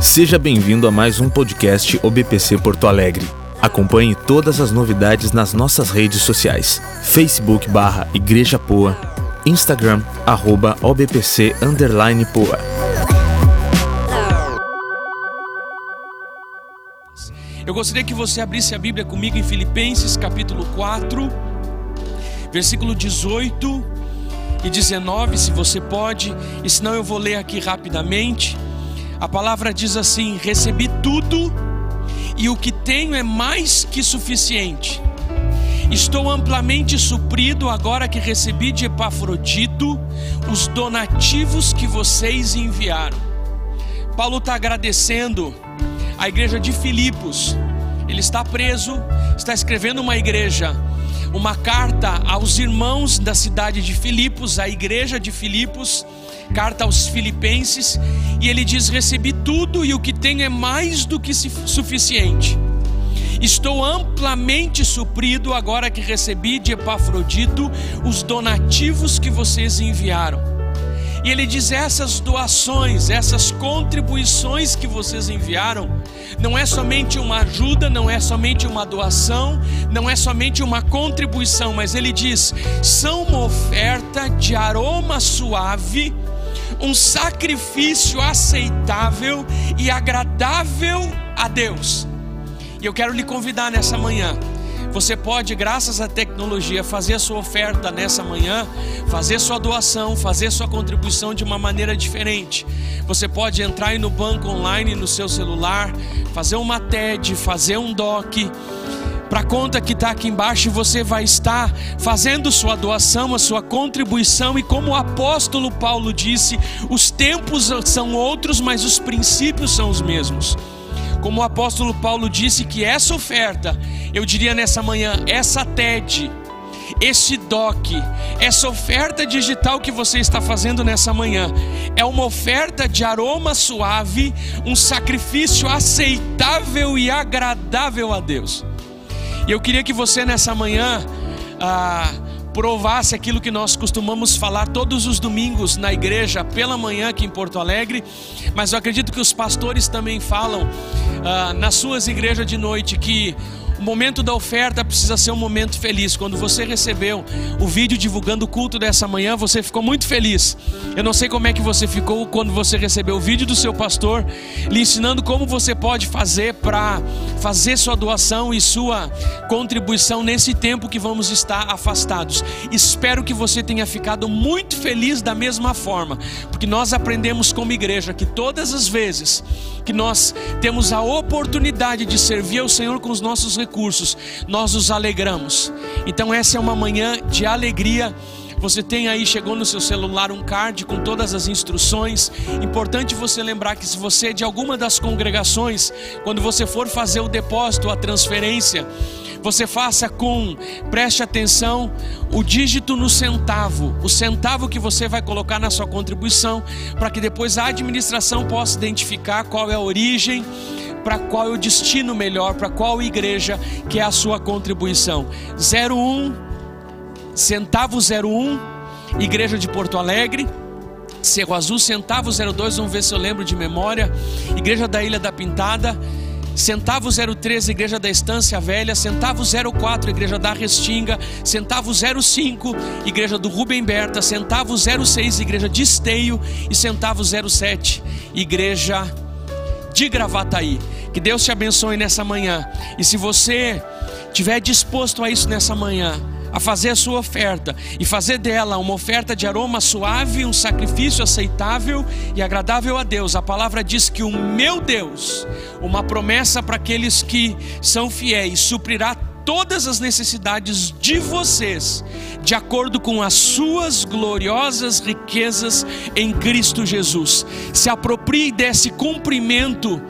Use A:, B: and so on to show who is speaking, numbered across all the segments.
A: Seja bem-vindo a mais um podcast OBPC Porto Alegre. Acompanhe todas as novidades nas nossas redes sociais: Facebook barra Igreja Poa, Instagram arroba OBPC underline Poa.
B: Eu gostaria que você abrisse a Bíblia comigo em Filipenses capítulo 4, versículo 18 e 19, se você pode, e senão eu vou ler aqui rapidamente. A palavra diz assim: Recebi tudo e o que tenho é mais que suficiente. Estou amplamente suprido agora que recebi de Epafrodito os donativos que vocês enviaram. Paulo está agradecendo a igreja de Filipos. Ele está preso, está escrevendo uma igreja, uma carta aos irmãos da cidade de Filipos, a igreja de Filipos carta aos Filipenses, e ele diz: Recebi tudo e o que tenho é mais do que suficiente. Estou amplamente suprido agora que recebi de Epafrodito os donativos que vocês enviaram. E ele diz: essas doações, essas contribuições que vocês enviaram, não é somente uma ajuda, não é somente uma doação, não é somente uma contribuição, mas ele diz: são uma oferta de aroma suave um sacrifício aceitável e agradável a Deus. E eu quero lhe convidar nessa manhã. Você pode, graças à tecnologia, fazer sua oferta nessa manhã, fazer sua doação, fazer sua contribuição de uma maneira diferente. Você pode entrar no banco online no seu celular, fazer uma TED, fazer um DOC para a conta que está aqui embaixo, você vai estar fazendo sua doação, a sua contribuição, e como o apóstolo Paulo disse, os tempos são outros, mas os princípios são os mesmos. Como o apóstolo Paulo disse que essa oferta, eu diria nessa manhã, essa TED, esse DOC, essa oferta digital que você está fazendo nessa manhã, é uma oferta de aroma suave, um sacrifício aceitável e agradável a Deus. E eu queria que você nessa manhã ah, provasse aquilo que nós costumamos falar todos os domingos na igreja pela manhã aqui em Porto Alegre, mas eu acredito que os pastores também falam ah, nas suas igrejas de noite que o momento da oferta precisa ser um momento feliz. Quando você recebeu o vídeo divulgando o culto dessa manhã, você ficou muito feliz. Eu não sei como é que você ficou quando você recebeu o vídeo do seu pastor lhe ensinando como você pode fazer para fazer sua doação e sua contribuição nesse tempo que vamos estar afastados. Espero que você tenha ficado muito feliz da mesma forma, porque nós aprendemos como igreja que todas as vezes que nós temos a oportunidade de servir ao Senhor com os nossos recursos, nós nos alegramos. Então, essa é uma manhã de alegria. Você tem aí, chegou no seu celular um card com todas as instruções. Importante você lembrar que se você é de alguma das congregações, quando você for fazer o depósito, a transferência, você faça com, preste atenção, o dígito no centavo, o centavo que você vai colocar na sua contribuição, para que depois a administração possa identificar qual é a origem, para qual é o destino melhor, para qual igreja que é a sua contribuição. 01 centavo 01, igreja de Porto Alegre. Cerro Azul, centavo 02, vamos ver se eu lembro de memória. Igreja da Ilha da Pintada, Centavo 013, Igreja da Estância Velha, Centavo 04, Igreja da Restinga, Centavo 05, Igreja do Rubem Berta, Centavo 06, Igreja de Esteio e Centavo 07, Igreja de Gravataí. Que Deus te abençoe nessa manhã. E se você estiver disposto a isso nessa manhã, a fazer a sua oferta e fazer dela uma oferta de aroma suave, um sacrifício aceitável e agradável a Deus. A palavra diz que o meu Deus, uma promessa para aqueles que são fiéis, suprirá todas as necessidades de vocês, de acordo com as suas gloriosas riquezas em Cristo Jesus. Se aproprie desse cumprimento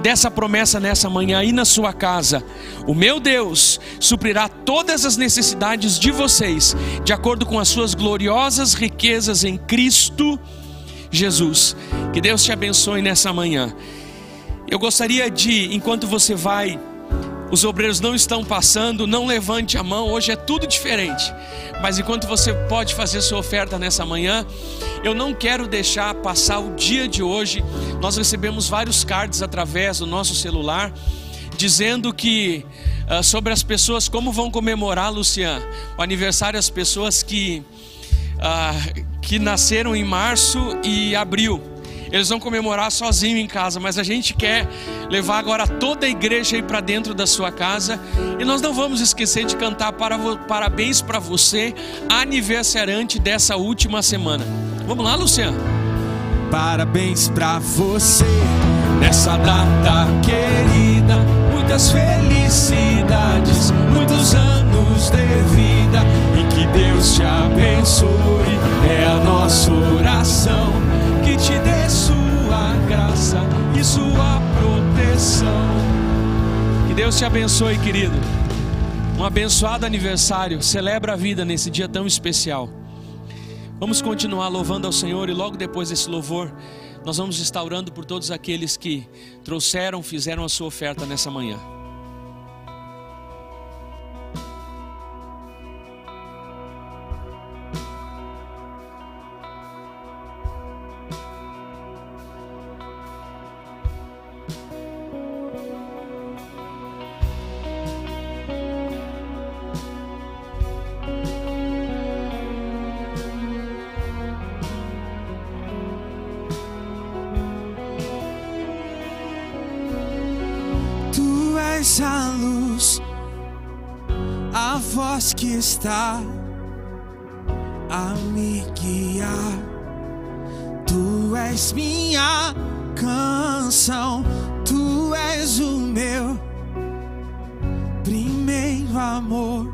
B: dessa promessa nessa manhã aí na sua casa. O meu Deus suprirá todas as necessidades de vocês, de acordo com as suas gloriosas riquezas em Cristo Jesus. Que Deus te abençoe nessa manhã. Eu gostaria de, enquanto você vai os obreiros não estão passando, não levante a mão, hoje é tudo diferente. Mas enquanto você pode fazer sua oferta nessa manhã, eu não quero deixar passar o dia de hoje. Nós recebemos vários cards através do nosso celular dizendo que uh, sobre as pessoas como vão comemorar, Lucian, o aniversário das pessoas que uh, que nasceram em março e abril. Eles vão comemorar sozinho em casa, mas a gente quer levar agora toda a igreja aí para dentro da sua casa. E nós não vamos esquecer de cantar para, parabéns para você, aniversariante dessa última semana. Vamos lá, Luciano?
C: Parabéns para você nessa data querida. Muitas felicidades, muitos anos de vida e que Deus te abençoe. É a nossa oração que te dê sua graça e sua proteção.
B: Que Deus te abençoe, querido. Um abençoado aniversário. Celebra a vida nesse dia tão especial. Vamos continuar louvando ao Senhor e logo depois desse louvor, nós vamos estar orando por todos aqueles que trouxeram, fizeram a sua oferta nessa manhã.
C: Canção, tu és o meu primeiro amor.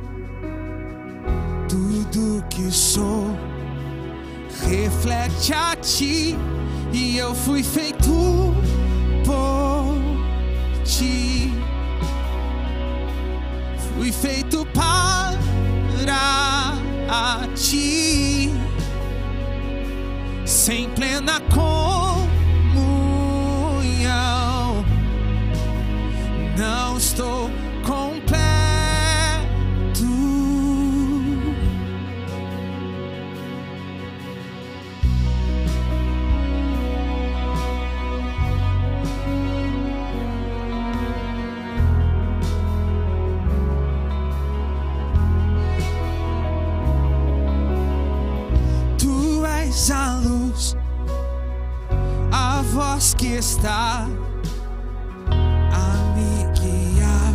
C: Tudo que sou reflete a ti, e eu fui feito por ti. Fui feito para ti, sem plena Não estou que está a me guiar.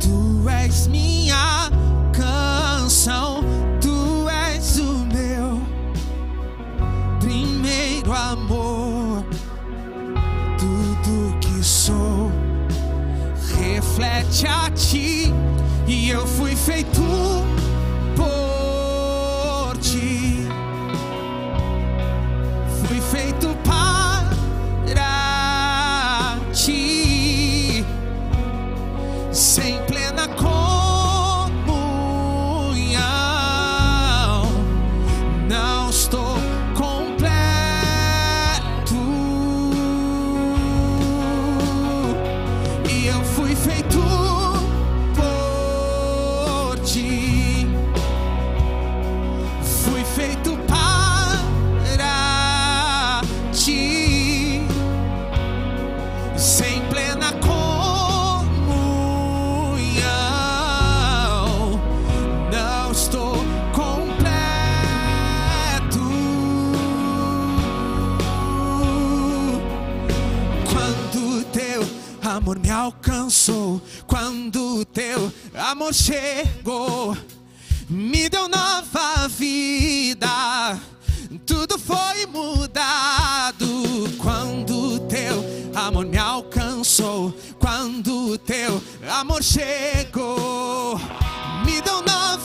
C: Tu és minha canção, tu és o meu primeiro amor. Tudo que sou reflete a ti, e eu fui feito alcançou quando teu amor chegou, me deu nova vida. Tudo foi mudado quando teu amor me alcançou, quando teu amor chegou, me deu nova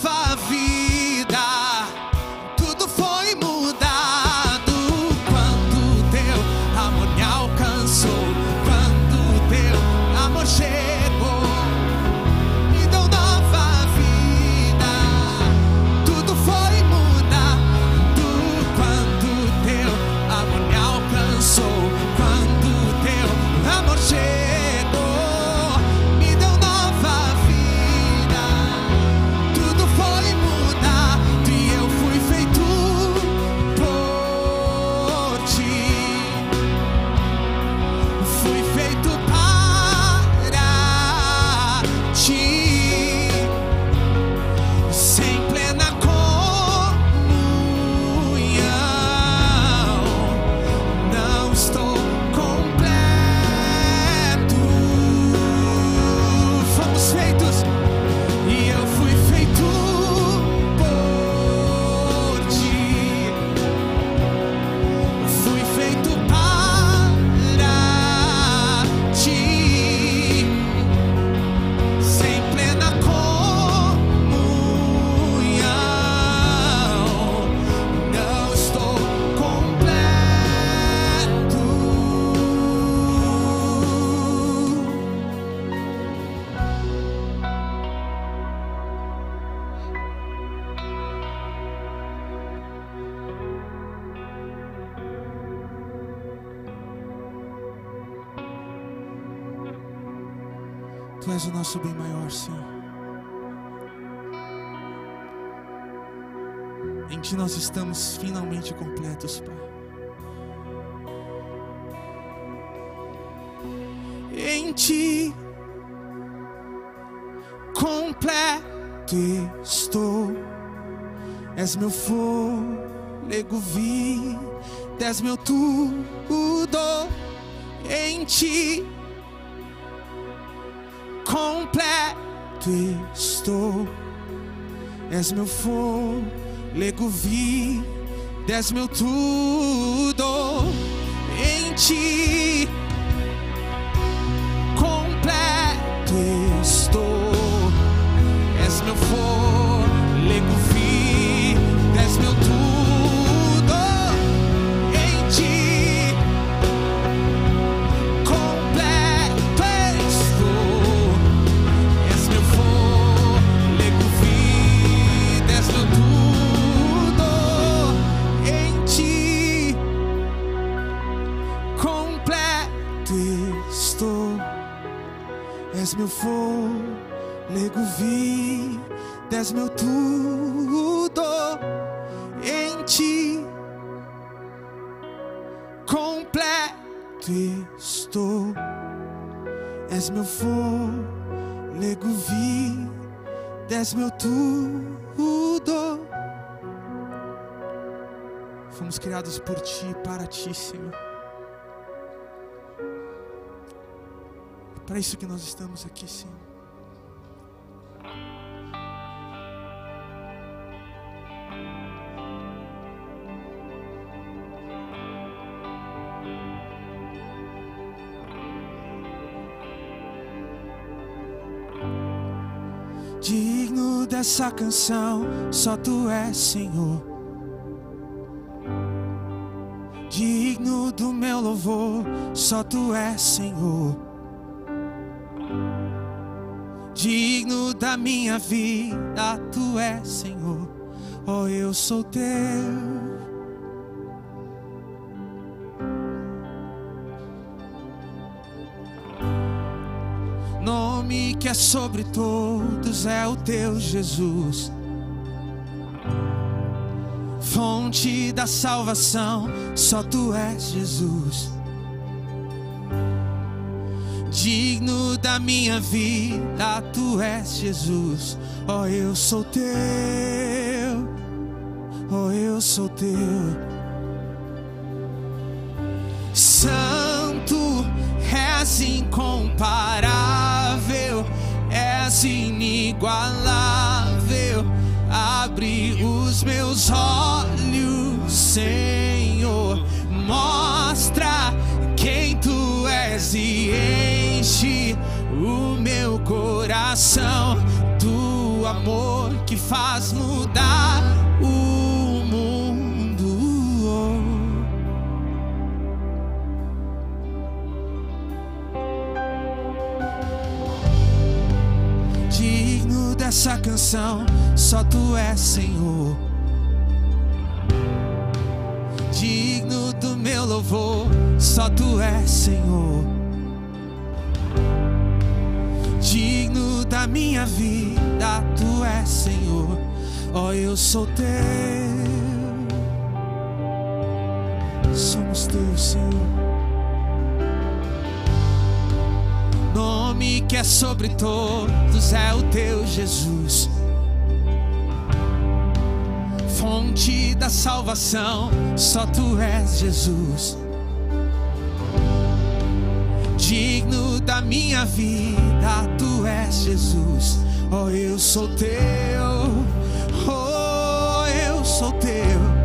C: nosso bem maior, Senhor. Em Ti nós estamos finalmente completos, Pai. Em Ti completo estou. És meu fôlego, vida, és meu tudo. Em Ti completo estou. És meu fôlego, vida, és meu tudo. Em Ti completo estou. És meu fôlego, vida, És meu fôlego, vida, és meu tudo. Em Ti completo estou. És meu fôlego, vida, és meu tudo. Fomos criados por Ti e para Ti, Senhor. Para isso que nós estamos aqui, Senhor. Digno dessa canção, só tu és, Senhor. Digno do meu louvor, só tu és, Senhor. Digno da minha vida, tu és, Senhor. Oh, eu sou teu. Nome que é sobre todos é o teu Jesus. Fonte da salvação, só tu és Jesus. Digno da minha vida, tu és Jesus. Oh, eu sou teu. Oh, eu sou teu. Santo, és incomparável, és inigualável. Abre os meus olhos, Senhor. Mostra enche o meu coração do amor que faz mudar o mundo. digno dessa canção, só tu és Senhor. Digno do meu louvor, só tu és Senhor. Digno da minha vida, tu és Senhor. Oh, eu sou teu. Somos teus, Senhor. Nome que é sobre todos é o teu Jesus. Fonte da salvação, só tu és Jesus. Digno da minha vida, tu és Jesus. Oh, eu sou teu. Oh, eu sou teu.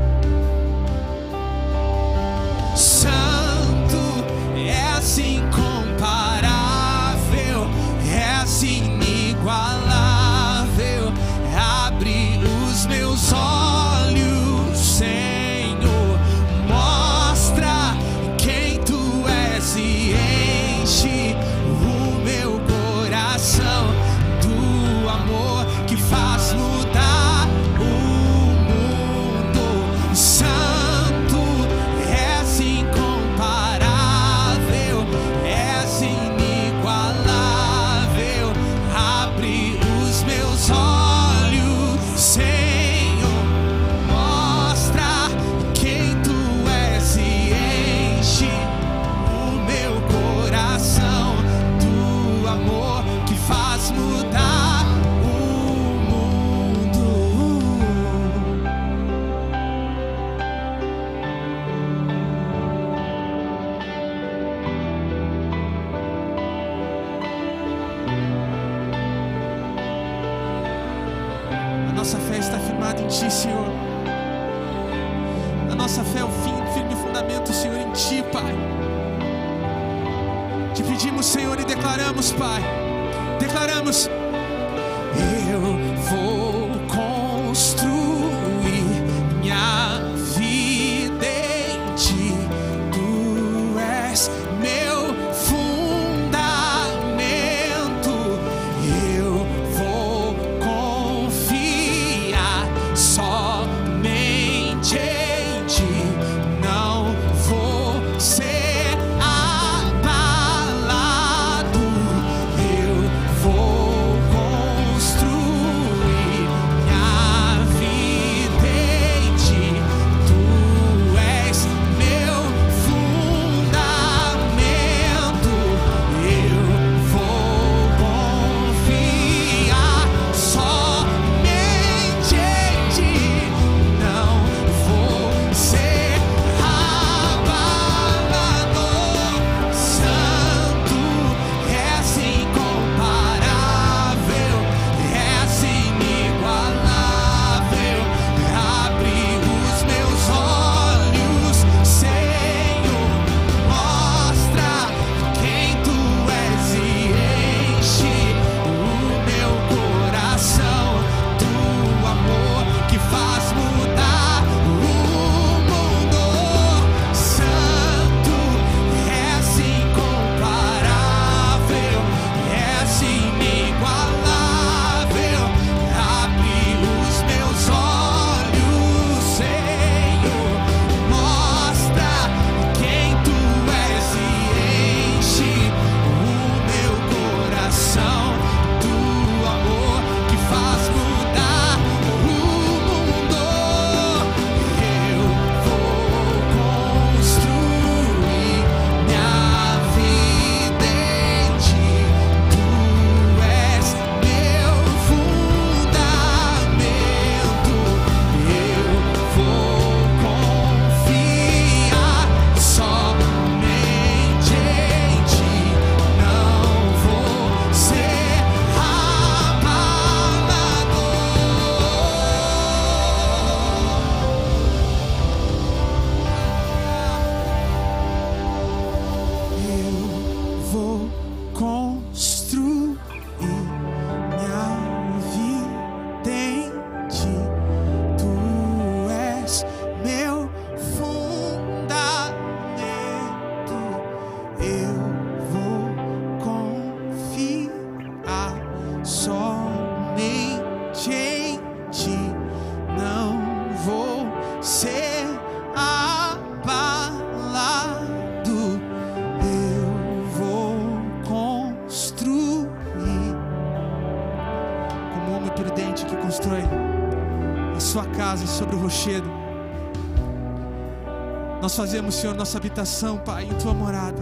C: Fazemos, Senhor, nossa habitação, Pai, em tua morada.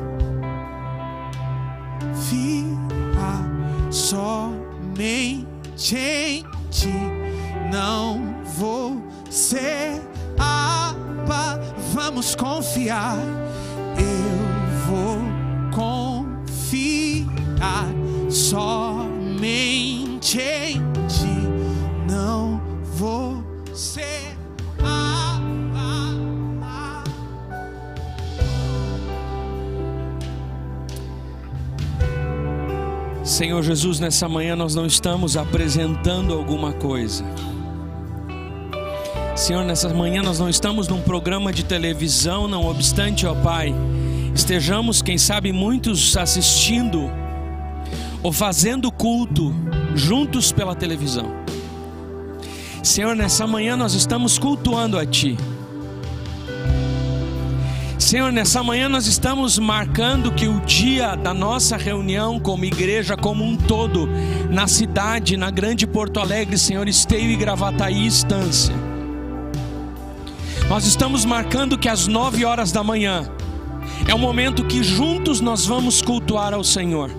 C: Fica somente em ti. Não vou ser aba. Vamos confiar. Eu vou confiar somente
B: Senhor Jesus, nessa manhã nós não estamos apresentando alguma coisa. Senhor, nessa manhã nós não estamos num programa de televisão, não obstante, ó Pai, estejamos, quem sabe, muitos assistindo ou fazendo culto juntos pela televisão. Senhor, nessa manhã nós estamos cultuando a Ti. Senhor, nessa manhã nós estamos marcando que o dia da nossa reunião como igreja como um todo, na cidade, na grande Porto Alegre, Senhor, Esteio e Gravataí Estância. Nós estamos marcando que às nove horas da manhã é o momento que juntos nós vamos cultuar ao Senhor.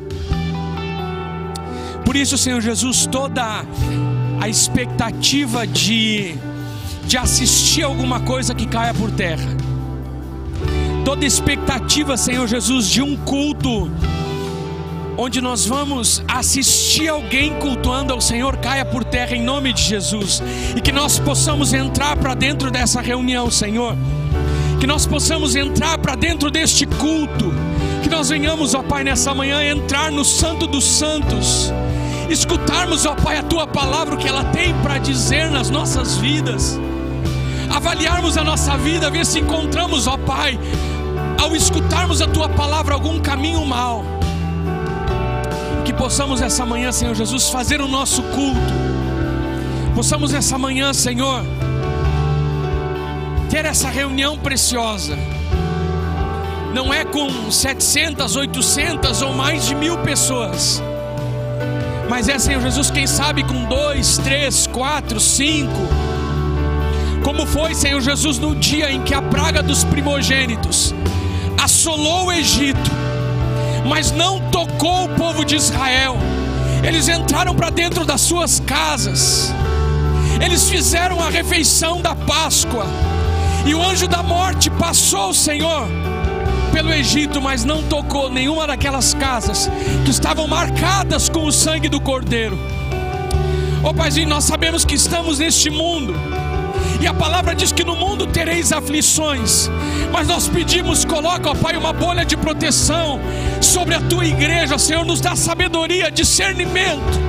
B: Por isso, Senhor Jesus, toda a expectativa de, de assistir alguma coisa que caia por terra toda expectativa, Senhor Jesus, de um culto onde nós vamos assistir alguém cultuando ao Senhor caia por terra em nome de Jesus e que nós possamos entrar para dentro dessa reunião, Senhor. Que nós possamos entrar para dentro deste culto. Que nós venhamos, ó Pai, nessa manhã entrar no Santo dos Santos. Escutarmos, ó Pai, a tua palavra, o que ela tem para dizer nas nossas vidas. Avaliarmos a nossa vida, ver se encontramos, ó Pai, ao escutarmos a tua palavra, algum caminho mal que possamos essa manhã, Senhor Jesus, fazer o nosso culto. Possamos essa manhã, Senhor, ter essa reunião preciosa. Não é com 700, 800 ou mais de mil pessoas, mas é, Senhor Jesus, quem sabe com dois, três, quatro, cinco. Como foi, Senhor Jesus, no dia em que a praga dos primogênitos assolou o Egito mas não tocou o povo de Israel. Eles entraram para dentro das suas casas, eles fizeram a refeição da Páscoa, e o anjo da morte passou, Senhor, pelo Egito, mas não tocou nenhuma daquelas casas que estavam marcadas com o sangue do Cordeiro. Ó oh, Paizinho, nós sabemos que estamos neste mundo e a palavra diz que no mundo tereis aflições, mas nós pedimos, coloca, ó Pai, uma bolha de proteção sobre a tua igreja, Senhor, nos dá sabedoria, discernimento,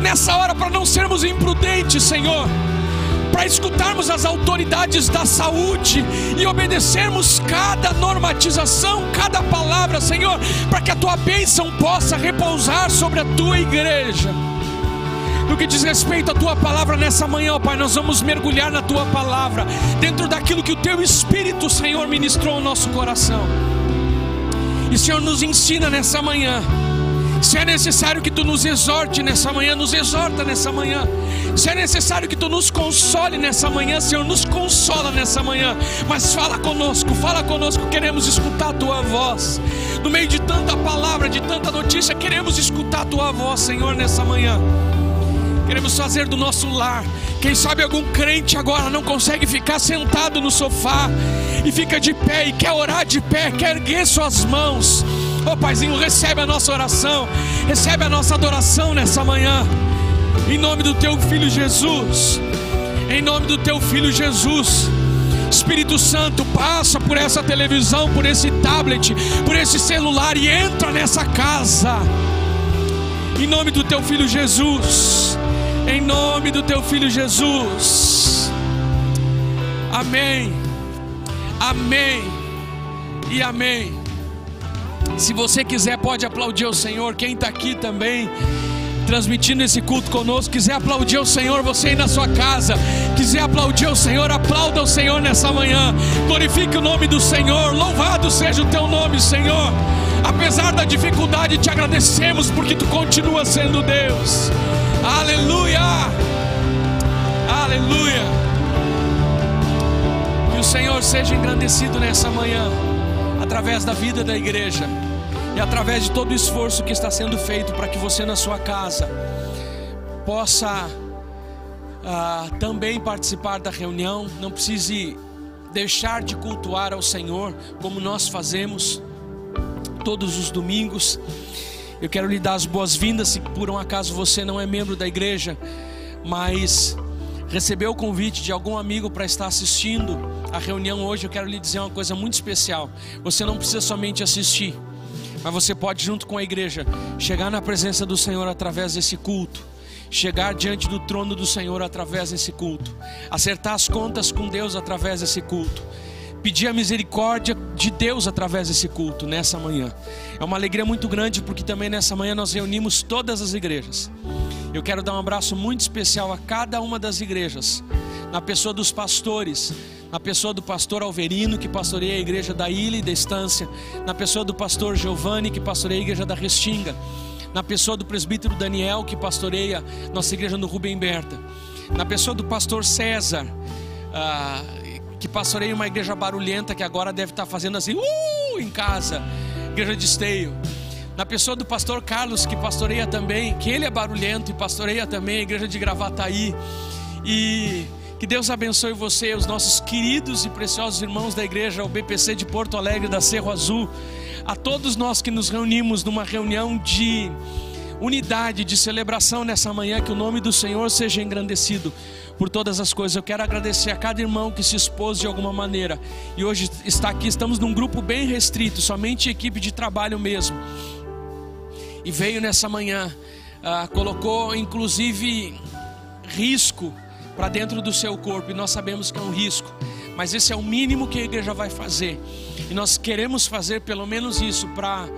B: nessa hora para não sermos imprudentes, Senhor para escutarmos as autoridades da saúde e obedecermos cada normatização, cada palavra, Senhor, para que a tua bênção possa repousar sobre a tua igreja. No que diz respeito à tua palavra nessa manhã, ó Pai, nós vamos mergulhar na tua palavra, dentro daquilo que o teu Espírito, Senhor, ministrou ao nosso coração. E Senhor, nos ensina nessa manhã. Se é necessário que tu nos exorte nessa manhã, nos exorta nessa manhã. Se é necessário que tu nos console nessa manhã, Senhor, nos consola nessa manhã. Mas fala conosco, fala conosco, queremos escutar a tua voz. No meio de tanta palavra, de tanta notícia, queremos escutar a tua voz, Senhor, nessa manhã. Queremos fazer do nosso lar. Quem sabe algum crente agora não consegue ficar sentado no sofá e fica de pé e quer orar de pé, quer erguer suas mãos. Ô oh, Paizinho, recebe a nossa oração, recebe a nossa adoração nessa manhã. Em nome do teu filho Jesus. Em nome do teu filho Jesus. Espírito Santo, passa por essa televisão, por esse tablet, por esse celular e entra nessa casa. Em nome do teu filho Jesus em nome do teu filho Jesus. Amém. Amém. E amém. Se você quiser, pode aplaudir o Senhor. Quem está aqui também, transmitindo esse culto conosco, quiser aplaudir o Senhor, você aí na sua casa, quiser aplaudir o Senhor, aplauda o Senhor nessa manhã. Glorifique o nome do Senhor. Louvado seja o teu nome, Senhor. Apesar da dificuldade, te agradecemos porque tu continua sendo Deus. Aleluia! Aleluia! Que o Senhor seja engrandecido nessa manhã, através da vida da igreja e através de todo o esforço que está sendo feito para que você na sua casa possa ah, também participar da reunião, não precise deixar de cultuar ao Senhor como nós fazemos todos os domingos. Eu quero lhe dar as boas-vindas se por um acaso você não é membro da igreja, mas recebeu o convite de algum amigo para estar assistindo a reunião hoje. Eu quero lhe dizer uma coisa muito especial. Você não precisa somente assistir, mas você pode, junto com a igreja, chegar na presença do Senhor através desse culto chegar diante do trono do Senhor através desse culto, acertar as contas com Deus através desse culto, pedir a misericórdia de Deus através desse culto nessa manhã. É uma alegria muito grande porque também nessa manhã nós reunimos todas as igrejas. Eu quero dar um abraço muito especial a cada uma das igrejas, na pessoa dos pastores, na pessoa do pastor Alverino, que pastoreia a igreja da Ilha e da Estância, na pessoa do pastor Giovanni, que pastoreia a igreja da Restinga, na pessoa do presbítero Daniel, que pastoreia nossa igreja no Rubem Berta, na pessoa do pastor César, ah, que pastoreia uma igreja barulhenta que agora deve estar fazendo assim, uh, em casa, igreja de esteio. Na pessoa do pastor Carlos, que pastoreia também, que ele é barulhento e pastoreia também a igreja de Gravataí. E que Deus abençoe você, os nossos queridos e preciosos irmãos da igreja, o BPC de Porto Alegre, da Cerro Azul, a todos nós que nos reunimos numa reunião de unidade, de celebração nessa manhã, que o nome do Senhor seja engrandecido por todas as coisas. Eu quero agradecer a cada irmão que se expôs de alguma maneira e hoje está aqui. Estamos num grupo bem restrito, somente equipe de trabalho mesmo. E veio nessa manhã, ah, colocou inclusive risco para dentro do seu corpo, e nós sabemos que é um risco, mas esse é o mínimo que a igreja vai fazer, e nós queremos fazer pelo menos isso para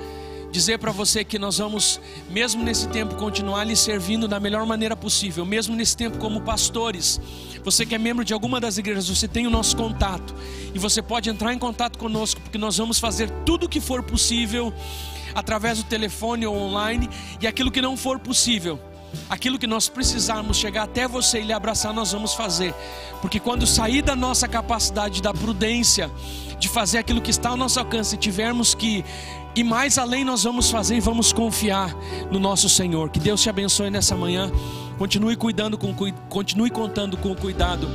B: dizer para você que nós vamos, mesmo nesse tempo, continuar lhe servindo da melhor maneira possível, mesmo nesse tempo, como pastores. Você que é membro de alguma das igrejas, você tem o nosso contato e você pode entrar em contato conosco, porque nós vamos fazer tudo o que for possível através do telefone ou online e aquilo que não for possível. Aquilo que nós precisarmos chegar até você e lhe abraçar, nós vamos fazer, porque quando sair da nossa capacidade, da prudência, de fazer aquilo que está ao nosso alcance, tivermos que e mais além nós vamos fazer e vamos confiar no nosso Senhor. Que Deus te abençoe nessa manhã. Continue cuidando com continue contando com o cuidado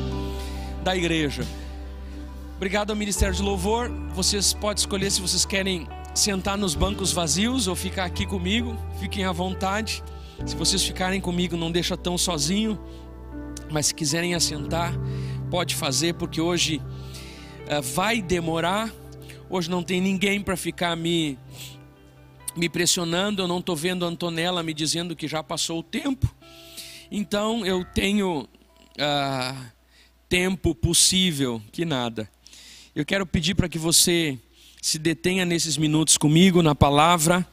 B: da igreja. Obrigado ao Ministério de Louvor. Vocês podem escolher se vocês querem sentar nos bancos vazios ou ficar aqui comigo. Fiquem à vontade. Se vocês ficarem comigo, não deixa tão sozinho. Mas se quiserem assentar, pode fazer, porque hoje uh, vai demorar Hoje não tem ninguém para ficar me me pressionando, eu não estou vendo a Antonella me dizendo que já passou o tempo. Então eu tenho ah, tempo possível, que nada. Eu quero pedir para que você se detenha nesses minutos comigo na palavra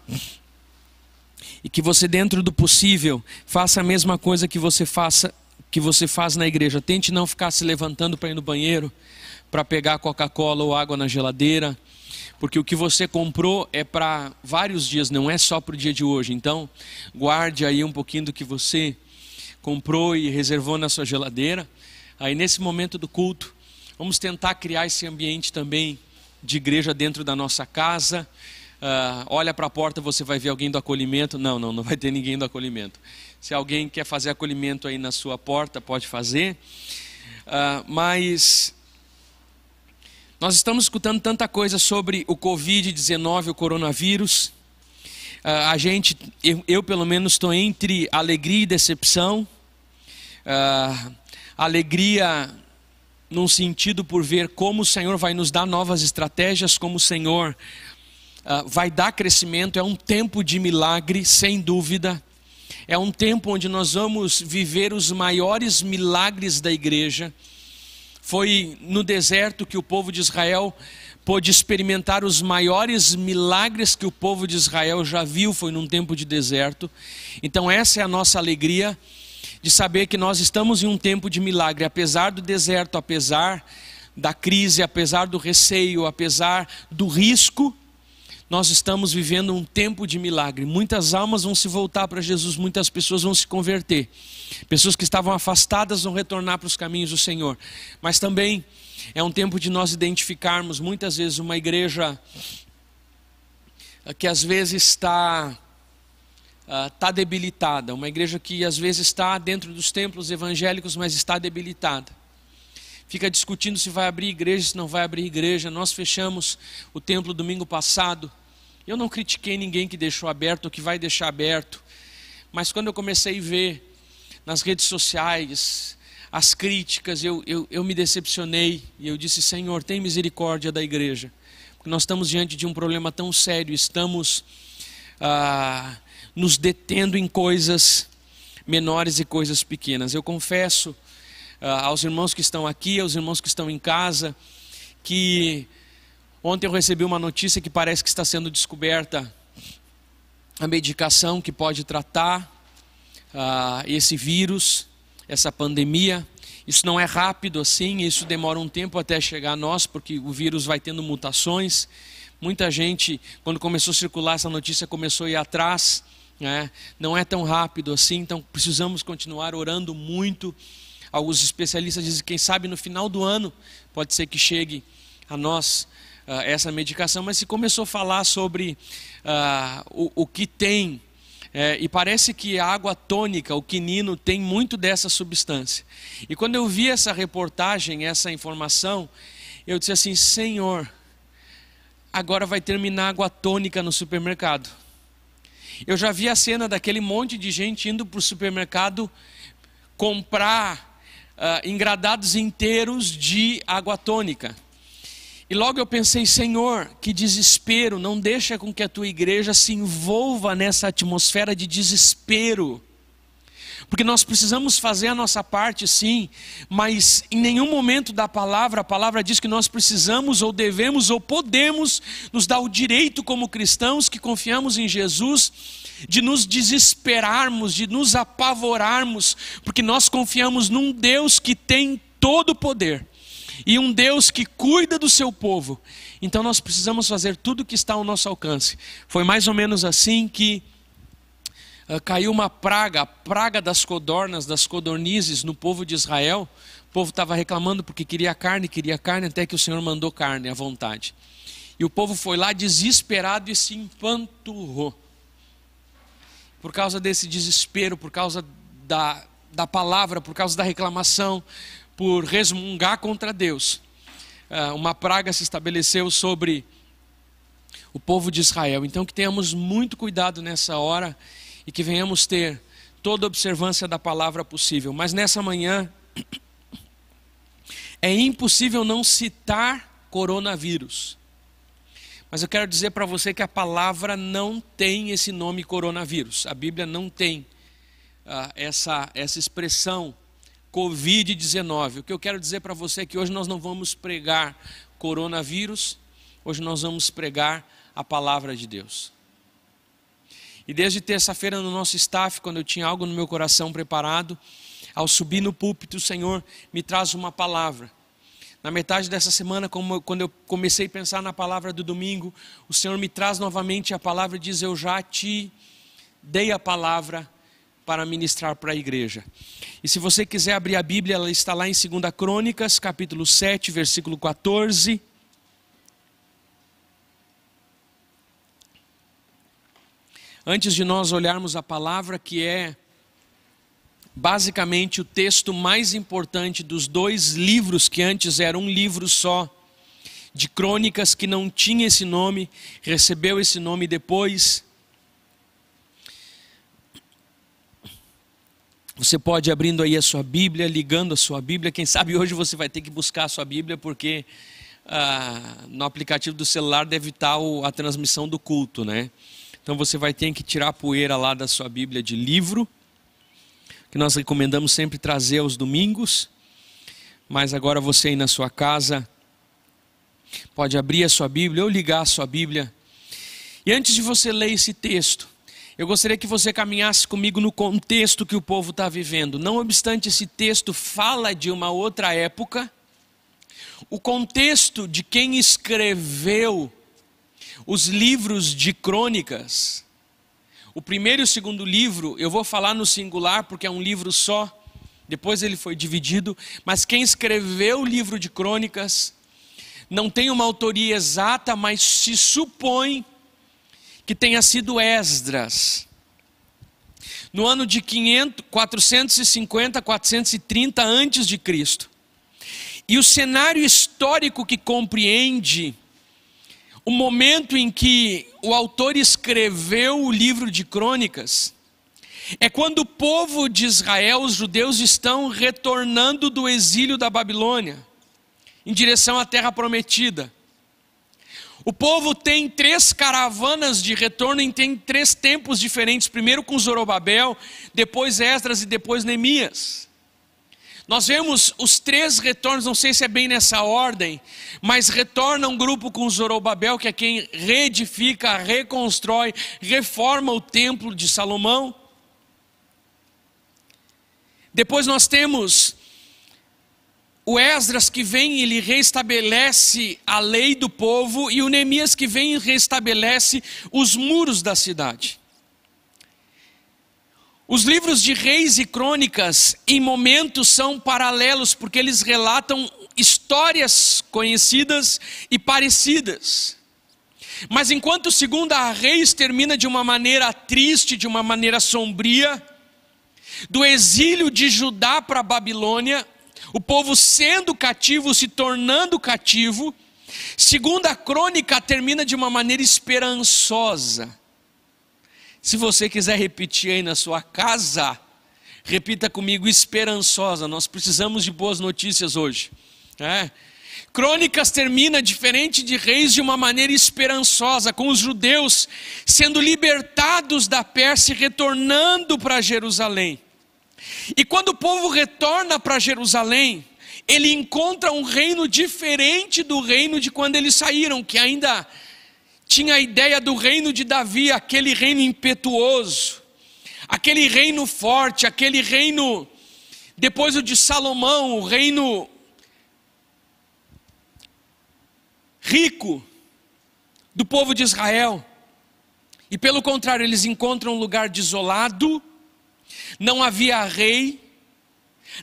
B: e que você dentro do possível faça a mesma coisa que você faça que você faz na igreja. Tente não ficar se levantando para ir no banheiro, para pegar Coca-Cola ou água na geladeira porque o que você comprou é para vários dias, não é só para o dia de hoje. Então, guarde aí um pouquinho do que você comprou e reservou na sua geladeira. Aí, nesse momento do culto, vamos tentar criar esse ambiente também de igreja dentro da nossa casa. Uh, olha para a porta, você vai ver alguém do acolhimento. Não, não, não vai ter ninguém do acolhimento. Se alguém quer fazer acolhimento aí na sua porta, pode fazer. Uh, mas nós estamos escutando tanta coisa sobre o Covid-19, o coronavírus. Uh, a gente, eu, eu, pelo menos estou entre alegria e decepção. Uh, alegria num sentido por ver como o Senhor vai nos dar novas estratégias, como o Senhor uh, vai dar crescimento. É um tempo de milagre, sem dúvida. É um tempo onde nós vamos viver os maiores milagres da igreja. Foi no deserto que o povo de Israel pôde experimentar os maiores milagres que o povo de Israel já viu, foi num tempo de deserto. Então, essa é a nossa alegria de saber que nós estamos em um tempo de milagre, apesar do deserto, apesar da crise, apesar do receio, apesar do risco, nós estamos vivendo um tempo de milagre. Muitas almas vão se voltar para Jesus, muitas pessoas vão se converter. Pessoas que estavam afastadas vão retornar para os caminhos do Senhor. Mas também é um tempo de nós identificarmos muitas vezes uma igreja que às vezes está está ah, debilitada, uma igreja que às vezes está dentro dos templos evangélicos, mas está debilitada. Fica discutindo se vai abrir igreja, se não vai abrir igreja. Nós fechamos o templo domingo passado eu não critiquei ninguém que deixou aberto ou que vai deixar aberto, mas quando eu comecei a ver nas redes sociais as críticas, eu, eu, eu me decepcionei e eu disse: Senhor, tem misericórdia da igreja, porque nós estamos diante de um problema tão sério, estamos ah, nos detendo em coisas menores e coisas pequenas. Eu confesso ah, aos irmãos que estão aqui, aos irmãos que estão em casa, que Ontem eu recebi uma notícia que parece que está sendo descoberta a medicação que pode tratar uh, esse vírus, essa pandemia. Isso não é rápido assim, isso demora um tempo até chegar a nós, porque o vírus vai tendo mutações. Muita gente, quando começou a circular essa notícia, começou a ir atrás. Né? Não é tão rápido assim, então precisamos continuar orando muito. Alguns especialistas dizem que, quem sabe, no final do ano pode ser que chegue a nós uh, essa medicação, mas se começou a falar sobre uh, o, o, que tem, é, e parece que a água tônica, o quinino, tem muito dessa substância. E quando eu vi essa reportagem, essa informação, eu disse assim: Senhor, agora vai terminar água tônica no supermercado. Eu já vi a cena daquele monte de gente indo para o supermercado comprar uh, engradados inteiros de água tônica. E logo eu pensei, Senhor, que desespero, não deixa com que a tua igreja se envolva nessa atmosfera de desespero. Porque nós precisamos fazer a nossa parte, sim, mas em nenhum momento da palavra, a palavra diz que nós precisamos, ou devemos, ou podemos nos dar o direito, como cristãos que confiamos em Jesus, de nos desesperarmos, de nos apavorarmos, porque nós confiamos num Deus que tem todo o poder e um Deus que cuida do seu povo. Então nós precisamos fazer tudo o que está ao nosso alcance. Foi mais ou menos assim que uh, caiu uma praga, a praga das codornas, das codornizes no povo de Israel. O povo estava reclamando porque queria carne, queria carne, até que o Senhor mandou carne à vontade. E o povo foi lá desesperado e se empanturrou. Por causa desse desespero, por causa da, da palavra, por causa da reclamação, por resmungar contra Deus, ah, uma praga se estabeleceu sobre o povo de Israel. Então, que tenhamos muito cuidado nessa hora e que venhamos ter toda a observância da palavra possível. Mas nessa manhã, é impossível não citar coronavírus. Mas eu quero dizer para você que a palavra não tem esse nome coronavírus. A Bíblia não tem uh, essa, essa expressão Covid-19. O que eu quero dizer para você é que hoje nós não vamos pregar coronavírus, hoje nós vamos pregar a palavra de Deus. E desde terça-feira no nosso staff, quando eu tinha algo no meu coração preparado, ao subir no púlpito, o Senhor me traz uma palavra. Na metade dessa semana, quando eu comecei a pensar na palavra do domingo, o Senhor me traz novamente a palavra e diz: Eu já te dei a palavra para ministrar para a igreja. E se você quiser abrir a Bíblia, ela está lá em 2 Crônicas, capítulo 7, versículo 14. Antes de nós olharmos a palavra, que é basicamente o texto mais importante dos dois livros que antes era um livro só, de crônicas que não tinha esse nome, recebeu esse nome depois. Você pode abrindo aí a sua Bíblia, ligando a sua Bíblia. Quem sabe hoje você vai ter que buscar a sua Bíblia, porque ah, no aplicativo do celular deve estar a transmissão do culto, né? Então você vai ter que tirar a poeira lá da sua Bíblia de livro, que nós recomendamos sempre trazer aos domingos. Mas agora você aí na sua casa pode abrir a sua Bíblia ou ligar a sua Bíblia. E antes de você ler esse texto, eu gostaria que você caminhasse comigo no contexto que o povo está vivendo. Não obstante esse texto fala de uma outra época, o contexto de quem escreveu os livros de crônicas, o primeiro e o segundo livro, eu vou falar no singular porque é um livro só, depois ele foi dividido, mas quem escreveu o livro de crônicas não tem uma autoria exata, mas se supõe que tenha sido Esdras. No ano de 500, 450, 430 antes de Cristo. E o cenário histórico que compreende o momento em que o autor escreveu o livro de Crônicas é quando o povo de Israel, os judeus, estão retornando do exílio da Babilônia em direção à terra prometida. O povo tem três caravanas de retorno e tem três tempos diferentes: primeiro com Zorobabel, depois Esdras e depois Neemias. Nós vemos os três retornos, não sei se é bem nessa ordem, mas retorna um grupo com Zorobabel, que é quem reedifica, reconstrói, reforma o templo de Salomão. Depois nós temos o Esdras que vem ele restabelece a lei do povo e o Neemias que vem e restabelece os muros da cidade. Os livros de reis e crônicas, em momentos, são paralelos, porque eles relatam histórias conhecidas e parecidas. Mas enquanto Segunda Reis termina de uma maneira triste, de uma maneira sombria, do exílio de Judá para a Babilônia, o povo sendo cativo, se tornando cativo, Segunda crônica termina de uma maneira esperançosa. Se você quiser repetir aí na sua casa, repita comigo, esperançosa. Nós precisamos de boas notícias hoje. É. Crônicas termina diferente de Reis de uma maneira esperançosa, com os judeus sendo libertados da Pérsia e retornando para Jerusalém. E quando o povo retorna para Jerusalém, ele encontra um reino diferente do reino de quando eles saíram, que ainda tinha a ideia do reino de Davi, aquele reino impetuoso, aquele reino forte, aquele reino, depois o de Salomão, o reino rico do povo de Israel. E pelo contrário, eles encontram um lugar desolado, não havia rei,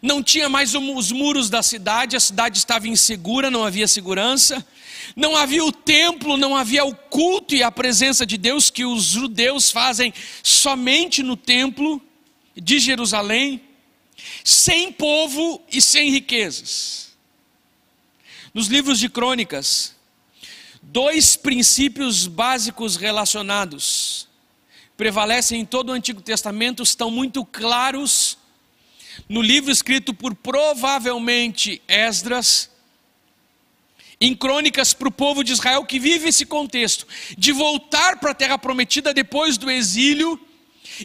B: não tinha mais os muros da cidade, a cidade estava insegura, não havia segurança, não havia o templo, não havia o culto e a presença de Deus que os judeus fazem somente no templo de Jerusalém, sem povo e sem riquezas. Nos livros de crônicas, dois princípios básicos relacionados prevalecem em todo o Antigo Testamento, estão muito claros no livro escrito por provavelmente Esdras, em crônicas para o povo de Israel que vive esse contexto de voltar para a terra prometida depois do exílio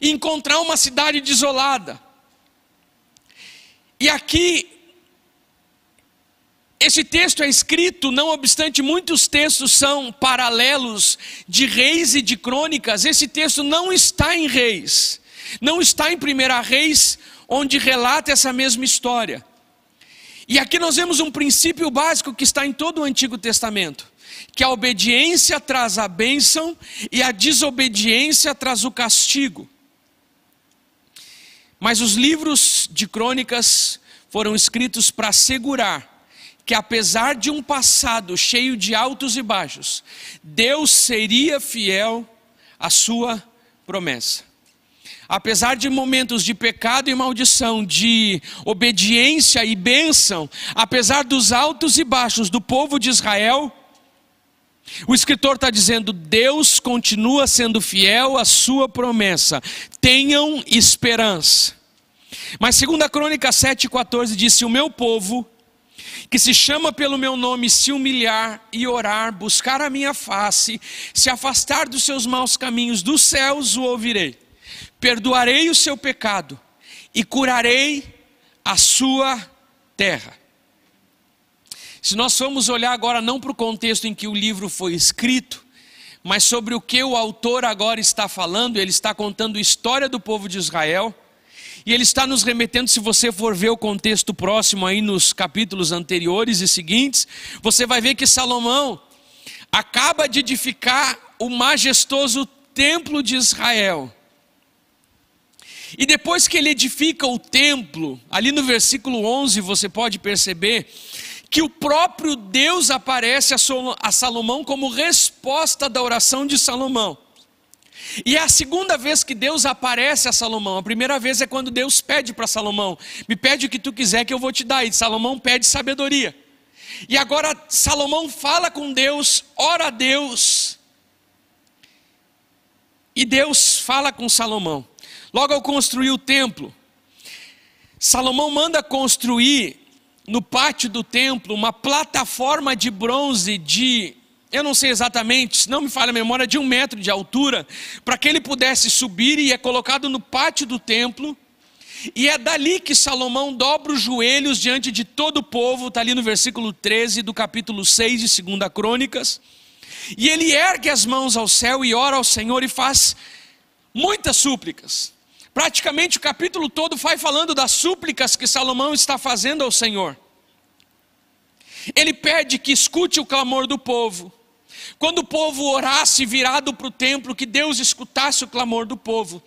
B: e encontrar uma cidade desolada. E aqui, esse texto é escrito, não obstante muitos textos são paralelos de reis e de crônicas, esse texto não está em reis, não está em primeira reis onde relata essa mesma história. E aqui nós vemos um princípio básico que está em todo o Antigo Testamento, que a obediência traz a bênção e a desobediência traz o castigo. Mas os livros de crônicas foram escritos para assegurar que apesar de um passado cheio de altos e baixos, Deus seria fiel à sua promessa apesar de momentos de pecado e maldição, de obediência e bênção, apesar dos altos e baixos do povo de Israel, o escritor está dizendo: Deus continua sendo fiel à sua promessa, tenham esperança. Mas, segundo a Crônica 7,14, disse: O meu povo, que se chama pelo meu nome, se humilhar e orar, buscar a minha face, se afastar dos seus maus caminhos, dos céus o ouvirei perdoarei o seu pecado e curarei a sua terra. Se nós formos olhar agora não para o contexto em que o livro foi escrito, mas sobre o que o autor agora está falando, ele está contando a história do povo de Israel, e ele está nos remetendo, se você for ver o contexto próximo aí nos capítulos anteriores e seguintes, você vai ver que Salomão acaba de edificar o majestoso templo de Israel. E depois que ele edifica o templo, ali no versículo 11 você pode perceber que o próprio Deus aparece a Salomão como resposta da oração de Salomão. E é a segunda vez que Deus aparece a Salomão. A primeira vez é quando Deus pede para Salomão: Me pede o que tu quiser que eu vou te dar. E Salomão pede sabedoria. E agora Salomão fala com Deus, ora a Deus. E Deus fala com Salomão. Logo ao construir o templo, Salomão manda construir no pátio do templo uma plataforma de bronze de, eu não sei exatamente, se não me falha a memória, de um metro de altura, para que ele pudesse subir e é colocado no pátio do templo. E é dali que Salomão dobra os joelhos diante de todo o povo, está ali no versículo 13 do capítulo 6 de 2 Crônicas. E ele ergue as mãos ao céu e ora ao Senhor e faz muitas súplicas. Praticamente o capítulo todo vai falando das súplicas que Salomão está fazendo ao Senhor. Ele pede que escute o clamor do povo. Quando o povo orasse virado para o templo, que Deus escutasse o clamor do povo.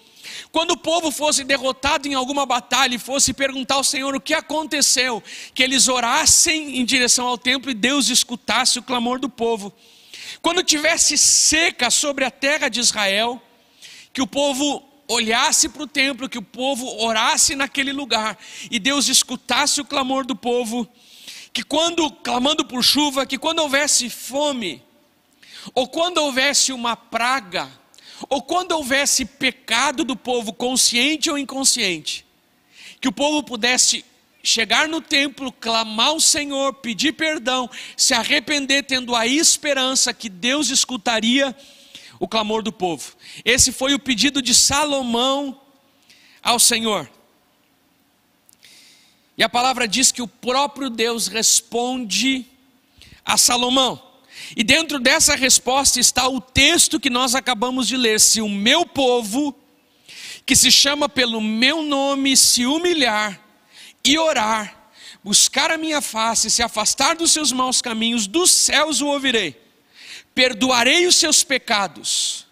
B: Quando o povo fosse derrotado em alguma batalha e fosse perguntar ao Senhor o que aconteceu, que eles orassem em direção ao templo e Deus escutasse o clamor do povo. Quando tivesse seca sobre a terra de Israel, que o povo olhasse para o templo, que o povo orasse naquele lugar e Deus escutasse o clamor do povo que quando, clamando por chuva, que quando houvesse fome, ou quando houvesse uma praga, ou quando houvesse pecado do povo, consciente ou inconsciente, que o povo pudesse chegar no templo, clamar ao Senhor, pedir perdão, se arrepender, tendo a esperança que Deus escutaria o clamor do povo. Esse foi o pedido de Salomão ao Senhor. E a palavra diz que o próprio Deus responde a Salomão. E dentro dessa resposta está o texto que nós acabamos de ler: Se o meu povo, que se chama pelo meu nome, se humilhar e orar, buscar a minha face, se afastar dos seus maus caminhos, dos céus o ouvirei, perdoarei os seus pecados,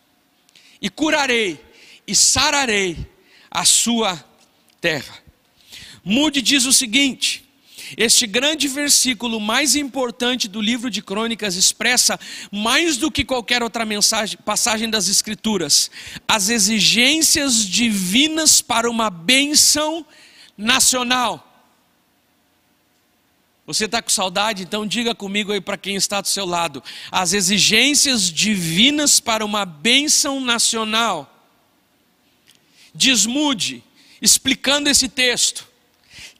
B: e curarei e sararei a sua terra. Mude diz o seguinte: este grande versículo mais importante do livro de Crônicas expressa mais do que qualquer outra mensagem, passagem das Escrituras, as exigências divinas para uma bênção nacional. Você está com saudade? Então diga comigo aí para quem está do seu lado. As exigências divinas para uma bênção nacional. Desmude, explicando esse texto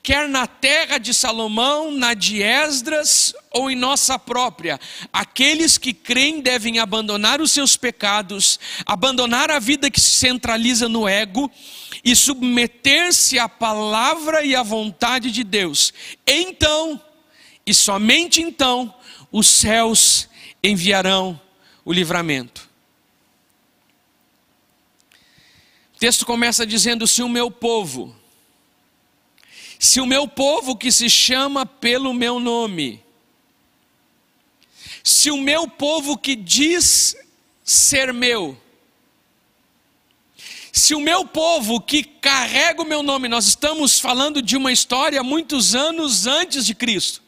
B: quer na terra de Salomão, na de Esdras ou em nossa própria. Aqueles que creem devem abandonar os seus pecados, abandonar a vida que se centraliza no ego e submeter-se à palavra e à vontade de Deus. Então, e somente então, os céus enviarão o livramento. O texto começa dizendo: Se o meu povo, se o meu povo que se chama pelo meu nome, se o meu povo que diz ser meu, se o meu povo que carrega o meu nome, nós estamos falando de uma história muitos anos antes de Cristo.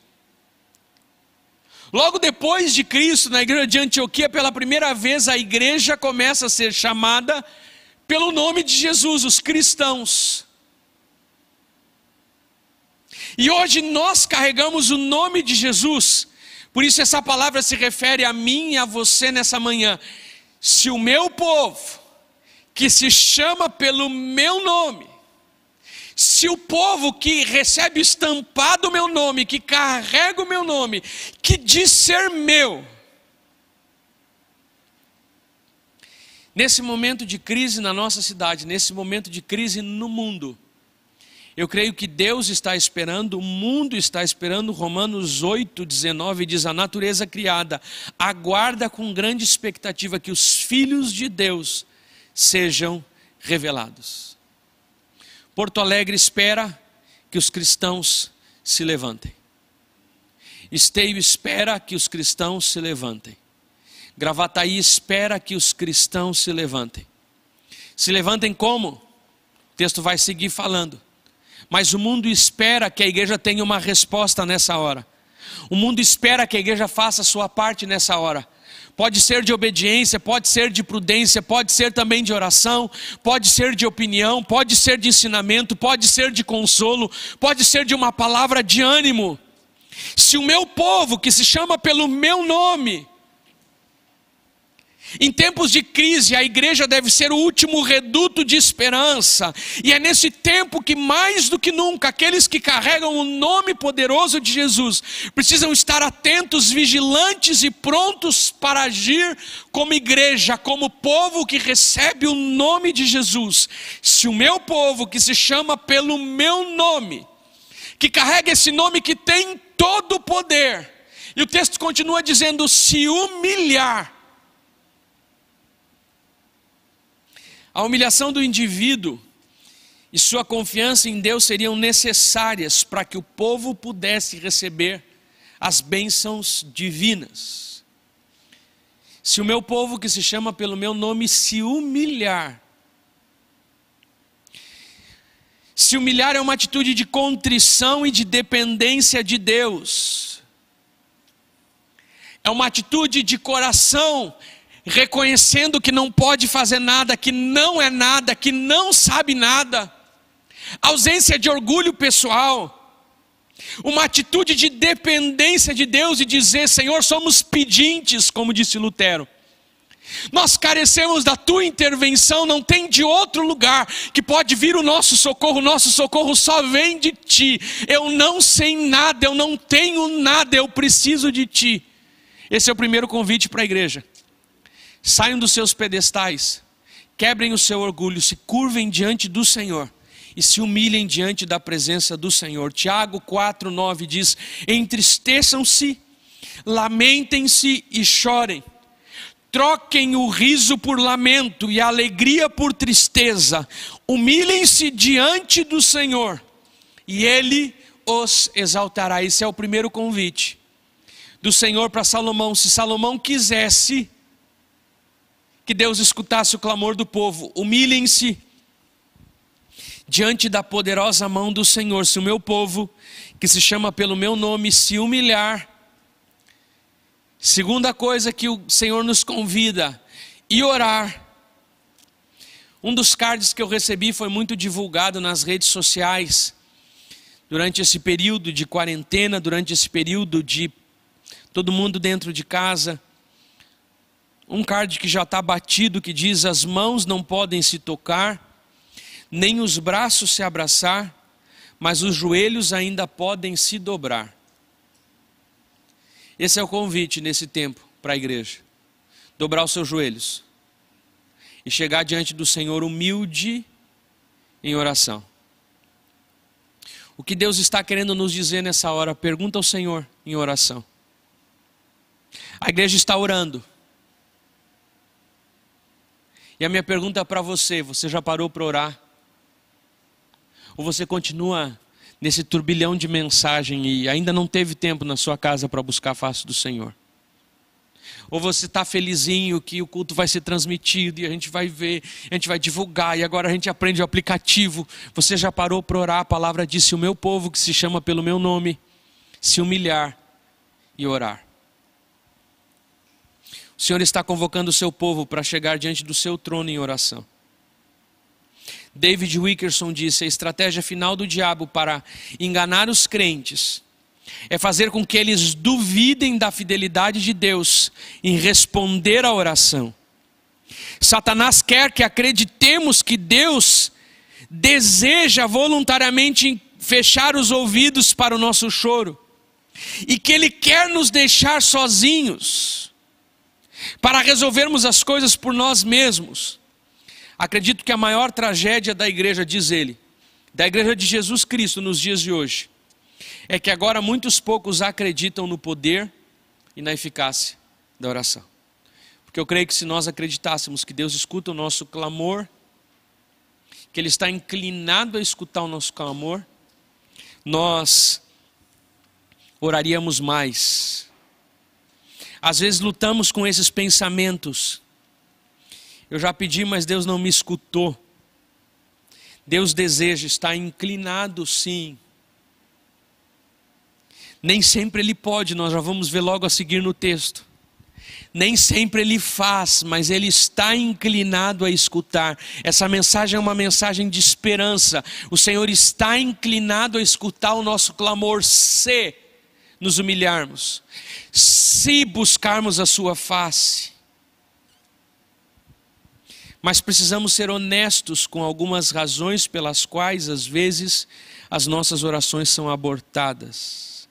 B: Logo depois de Cristo, na igreja de Antioquia, pela primeira vez a igreja começa a ser chamada pelo nome de Jesus, os cristãos. E hoje nós carregamos o nome de Jesus, por isso essa palavra se refere a mim e a você nessa manhã. Se o meu povo, que se chama pelo meu nome, se o povo que recebe estampado o meu nome, que carrega o meu nome, que diz ser meu, nesse momento de crise na nossa cidade, nesse momento de crise no mundo, eu creio que Deus está esperando, o mundo está esperando. Romanos 8, 19 diz: A natureza criada aguarda com grande expectativa que os filhos de Deus sejam revelados. Porto Alegre espera que os cristãos se levantem. Esteio espera que os cristãos se levantem. Gravataí espera que os cristãos se levantem. Se levantem como? O texto vai seguir falando mas o mundo espera que a igreja tenha uma resposta nessa hora. O mundo espera que a igreja faça a sua parte nessa hora. Pode ser de obediência, pode ser de prudência, pode ser também de oração, pode ser de opinião, pode ser de ensinamento, pode ser de consolo, pode ser de uma palavra de ânimo. Se o meu povo, que se chama pelo meu nome, em tempos de crise, a igreja deve ser o último reduto de esperança, e é nesse tempo que, mais do que nunca, aqueles que carregam o nome poderoso de Jesus precisam estar atentos, vigilantes e prontos para agir como igreja, como povo que recebe o nome de Jesus. Se o meu povo, que se chama pelo meu nome, que carrega esse nome que tem todo o poder, e o texto continua dizendo: se humilhar, A humilhação do indivíduo e sua confiança em Deus seriam necessárias para que o povo pudesse receber as bênçãos divinas. Se o meu povo, que se chama pelo meu nome, se humilhar, se humilhar é uma atitude de contrição e de dependência de Deus, é uma atitude de coração reconhecendo que não pode fazer nada, que não é nada, que não sabe nada, ausência de orgulho pessoal, uma atitude de dependência de Deus e dizer: Senhor, somos pedintes, como disse Lutero. Nós carecemos da tua intervenção, não tem de outro lugar que pode vir o nosso socorro, o nosso socorro só vem de ti. Eu não sei nada, eu não tenho nada, eu preciso de ti. Esse é o primeiro convite para a igreja. Saiam dos seus pedestais, quebrem o seu orgulho, se curvem diante do Senhor e se humilhem diante da presença do Senhor. Tiago 4:9 diz: "Entristeçam-se, lamentem-se e chorem. Troquem o riso por lamento e a alegria por tristeza. Humilhem-se diante do Senhor, e ele os exaltará." Esse é o primeiro convite do Senhor para Salomão. Se Salomão quisesse que Deus escutasse o clamor do povo, humilhem-se diante da poderosa mão do Senhor. Se o meu povo, que se chama pelo meu nome, se humilhar, segunda coisa que o Senhor nos convida, e orar. Um dos cards que eu recebi foi muito divulgado nas redes sociais durante esse período de quarentena, durante esse período de todo mundo dentro de casa. Um card que já está batido que diz: as mãos não podem se tocar, nem os braços se abraçar, mas os joelhos ainda podem se dobrar. Esse é o convite nesse tempo para a igreja: dobrar os seus joelhos e chegar diante do Senhor humilde em oração. O que Deus está querendo nos dizer nessa hora? Pergunta ao Senhor em oração. A igreja está orando. E a minha pergunta para você: você já parou para orar? Ou você continua nesse turbilhão de mensagem e ainda não teve tempo na sua casa para buscar a face do Senhor? Ou você está felizinho que o culto vai ser transmitido e a gente vai ver, a gente vai divulgar e agora a gente aprende o aplicativo. Você já parou para orar? A palavra disse: O meu povo que se chama pelo meu nome, se humilhar e orar. O Senhor está convocando o seu povo para chegar diante do seu trono em oração. David Wickerson disse: a estratégia final do diabo para enganar os crentes é fazer com que eles duvidem da fidelidade de Deus em responder à oração. Satanás quer que acreditemos que Deus deseja voluntariamente fechar os ouvidos para o nosso choro e que Ele quer nos deixar sozinhos para resolvermos as coisas por nós mesmos. Acredito que a maior tragédia da igreja, diz ele, da igreja de Jesus Cristo nos dias de hoje, é que agora muitos poucos acreditam no poder e na eficácia da oração. Porque eu creio que se nós acreditássemos que Deus escuta o nosso clamor, que Ele está inclinado a escutar o nosso clamor, nós oraríamos mais. Às vezes lutamos com esses pensamentos eu já pedi, mas Deus não me escutou. Deus deseja, está inclinado sim. Nem sempre Ele pode, nós já vamos ver logo a seguir no texto. Nem sempre Ele faz, mas Ele está inclinado a escutar. Essa mensagem é uma mensagem de esperança. O Senhor está inclinado a escutar o nosso clamor, se nos humilharmos, se buscarmos a Sua face. Mas precisamos ser honestos com algumas razões pelas quais, às vezes, as nossas orações são abortadas.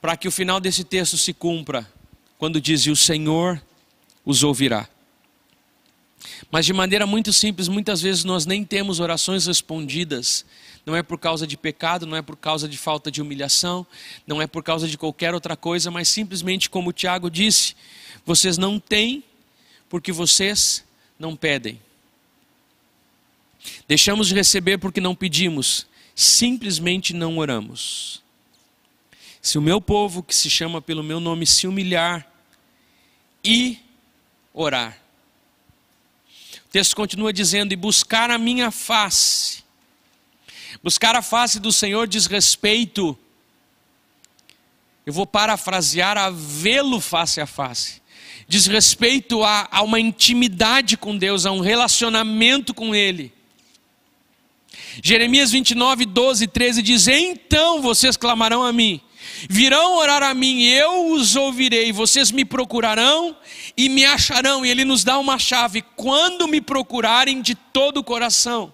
B: Para que o final desse texto se cumpra, quando diz: E o Senhor os ouvirá. Mas de maneira muito simples, muitas vezes nós nem temos orações respondidas. Não é por causa de pecado, não é por causa de falta de humilhação, não é por causa de qualquer outra coisa, mas simplesmente como Tiago disse, vocês não têm porque vocês não pedem. Deixamos de receber porque não pedimos, simplesmente não oramos. Se o meu povo, que se chama pelo meu nome, se humilhar e orar. O texto continua dizendo: e buscar a minha face. Buscar a face do Senhor diz respeito, eu vou parafrasear, a vê-lo face a face diz respeito a, a uma intimidade com Deus, a um relacionamento com Ele. Jeremias 29, 12 e 13 diz: Então vocês clamarão a mim, virão orar a mim, eu os ouvirei, vocês me procurarão e me acharão. E ele nos dá uma chave: quando me procurarem de todo o coração.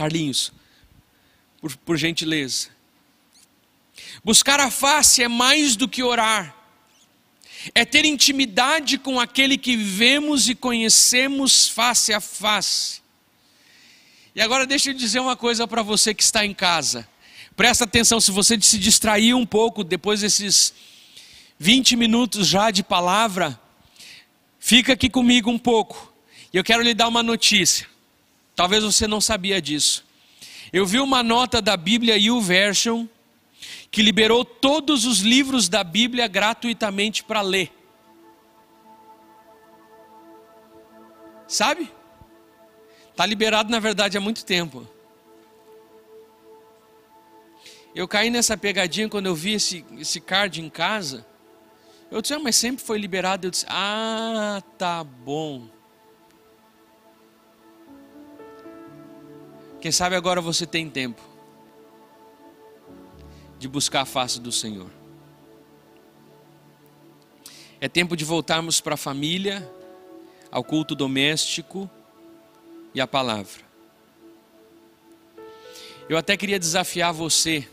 B: Carlinhos, por, por gentileza. Buscar a face é mais do que orar, é ter intimidade com aquele que vemos e conhecemos face a face. E agora deixa eu dizer uma coisa para você que está em casa. Presta atenção, se você se distrair um pouco depois desses 20 minutos já de palavra, fica aqui comigo um pouco. E eu quero lhe dar uma notícia. Talvez você não sabia disso. Eu vi uma nota da Bíblia YouVersion que liberou todos os livros da Bíblia gratuitamente para ler. Sabe? Está liberado, na verdade, há muito tempo. Eu caí nessa pegadinha quando eu vi esse, esse card em casa. Eu disse, ah, mas sempre foi liberado. Eu disse, ah, tá bom. Quem sabe agora você tem tempo de buscar a face do Senhor. É tempo de voltarmos para a família, ao culto doméstico e à palavra. Eu até queria desafiar você,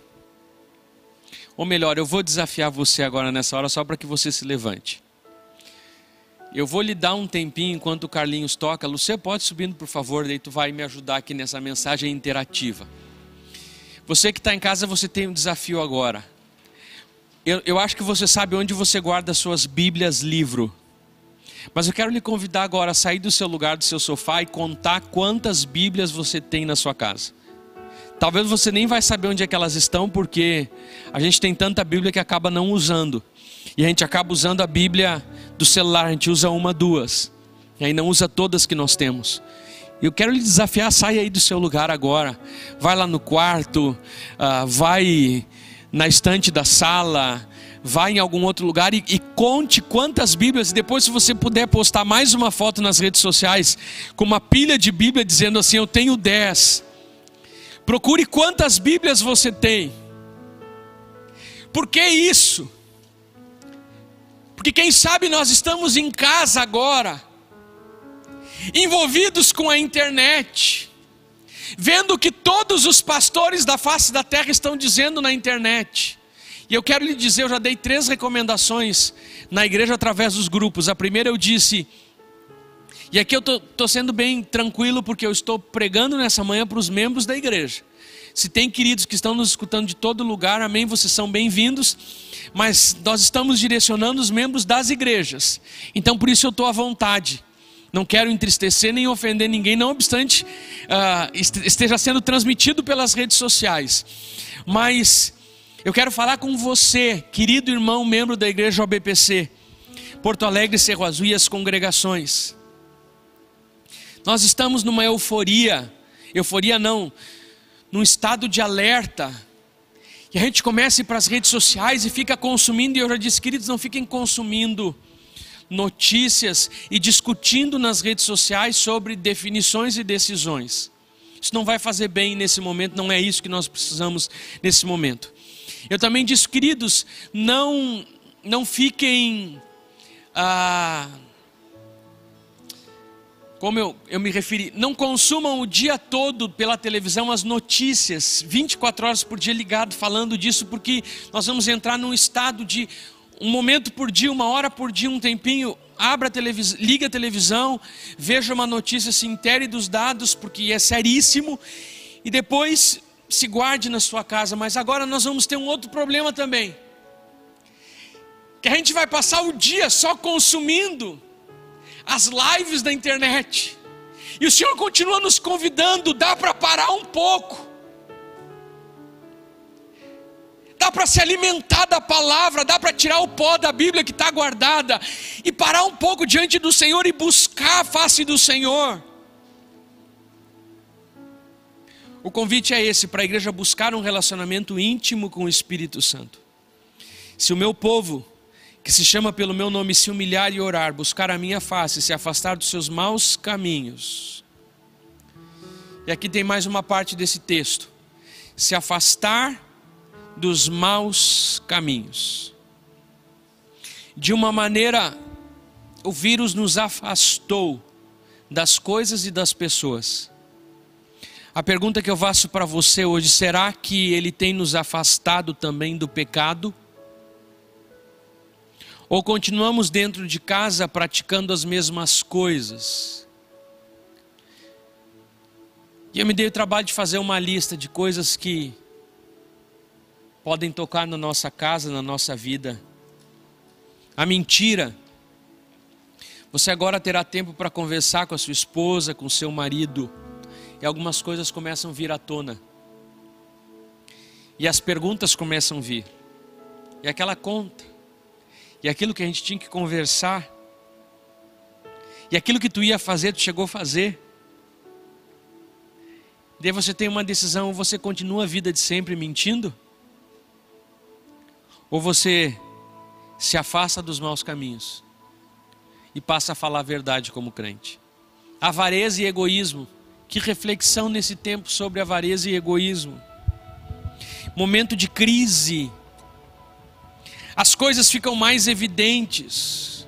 B: ou melhor, eu vou desafiar você agora nessa hora só para que você se levante. Eu vou lhe dar um tempinho enquanto o Carlinhos toca. Lucia, pode subindo, por favor, daí tu vai me ajudar aqui nessa mensagem interativa. Você que está em casa, você tem um desafio agora. Eu, eu acho que você sabe onde você guarda suas Bíblias livro. Mas eu quero lhe convidar agora a sair do seu lugar, do seu sofá e contar quantas Bíblias você tem na sua casa. Talvez você nem vai saber onde é que elas estão, porque a gente tem tanta Bíblia que acaba não usando. E a gente acaba usando a Bíblia do celular, a gente usa uma, duas. E aí não usa todas que nós temos. Eu quero lhe desafiar, sai aí do seu lugar agora. Vai lá no quarto, uh, vai na estante da sala, vai em algum outro lugar e, e, conte quantas Bíblias. E depois, se você puder postar mais uma foto nas redes sociais com uma pilha de Bíblia dizendo assim: Eu tenho dez. Procure quantas Bíblias você tem. Por que isso? Porque quem sabe nós estamos em casa agora envolvidos com a internet, vendo o que todos os pastores da face da terra estão dizendo na internet. E eu quero lhe dizer, eu já dei três recomendações na igreja através dos grupos. A primeira eu disse, e aqui eu estou sendo bem tranquilo porque eu estou pregando nessa manhã para os membros da igreja. Se tem queridos que estão nos escutando de todo lugar, amém, vocês são bem-vindos. Mas nós estamos direcionando os membros das igrejas. Então por isso eu estou à vontade. Não quero entristecer nem ofender ninguém, não obstante uh, esteja sendo transmitido pelas redes sociais. Mas eu quero falar com você, querido irmão, membro da igreja OBPC, Porto Alegre, Cerro Azul e as congregações. Nós estamos numa euforia, euforia não, num estado de alerta. E a gente começa a ir para as redes sociais e fica consumindo, e eu já disse, queridos, não fiquem consumindo notícias e discutindo nas redes sociais sobre definições e decisões. Isso não vai fazer bem nesse momento, não é isso que nós precisamos nesse momento. Eu também disse, queridos, não, não fiquem. Ah, como eu, eu me referi, não consumam o dia todo pela televisão as notícias, 24 horas por dia ligado falando disso, porque nós vamos entrar num estado de um momento por dia, uma hora por dia, um tempinho, abra a televisão, liga a televisão, veja uma notícia, se intere dos dados, porque é seríssimo, e depois se guarde na sua casa. Mas agora nós vamos ter um outro problema também. Que a gente vai passar o dia só consumindo as lives da internet. E o Senhor continua nos convidando, dá para parar um pouco. dá para se alimentar da palavra, dá para tirar o pó da Bíblia que está guardada e parar um pouco diante do Senhor e buscar a face do Senhor. O convite é esse para a igreja buscar um relacionamento íntimo com o Espírito Santo. Se o meu povo, que se chama pelo meu nome, se humilhar e orar, buscar a minha face, se afastar dos seus maus caminhos, E aqui tem mais uma parte desse texto: se afastar dos maus caminhos. De uma maneira, o vírus nos afastou das coisas e das pessoas. A pergunta que eu faço para você hoje: será que ele tem nos afastado também do pecado? Ou continuamos dentro de casa praticando as mesmas coisas? E eu me dei o trabalho de fazer uma lista de coisas que podem tocar na nossa casa, na nossa vida. A mentira. Você agora terá tempo para conversar com a sua esposa, com o seu marido, e algumas coisas começam a vir à tona. E as perguntas começam a vir. E aquela conta. E aquilo que a gente tinha que conversar. E aquilo que tu ia fazer, tu chegou a fazer. Daí você tem uma decisão, você continua a vida de sempre mentindo, ou você se afasta dos maus caminhos e passa a falar a verdade como crente. Avareza e egoísmo. Que reflexão nesse tempo sobre avareza e egoísmo. Momento de crise. As coisas ficam mais evidentes.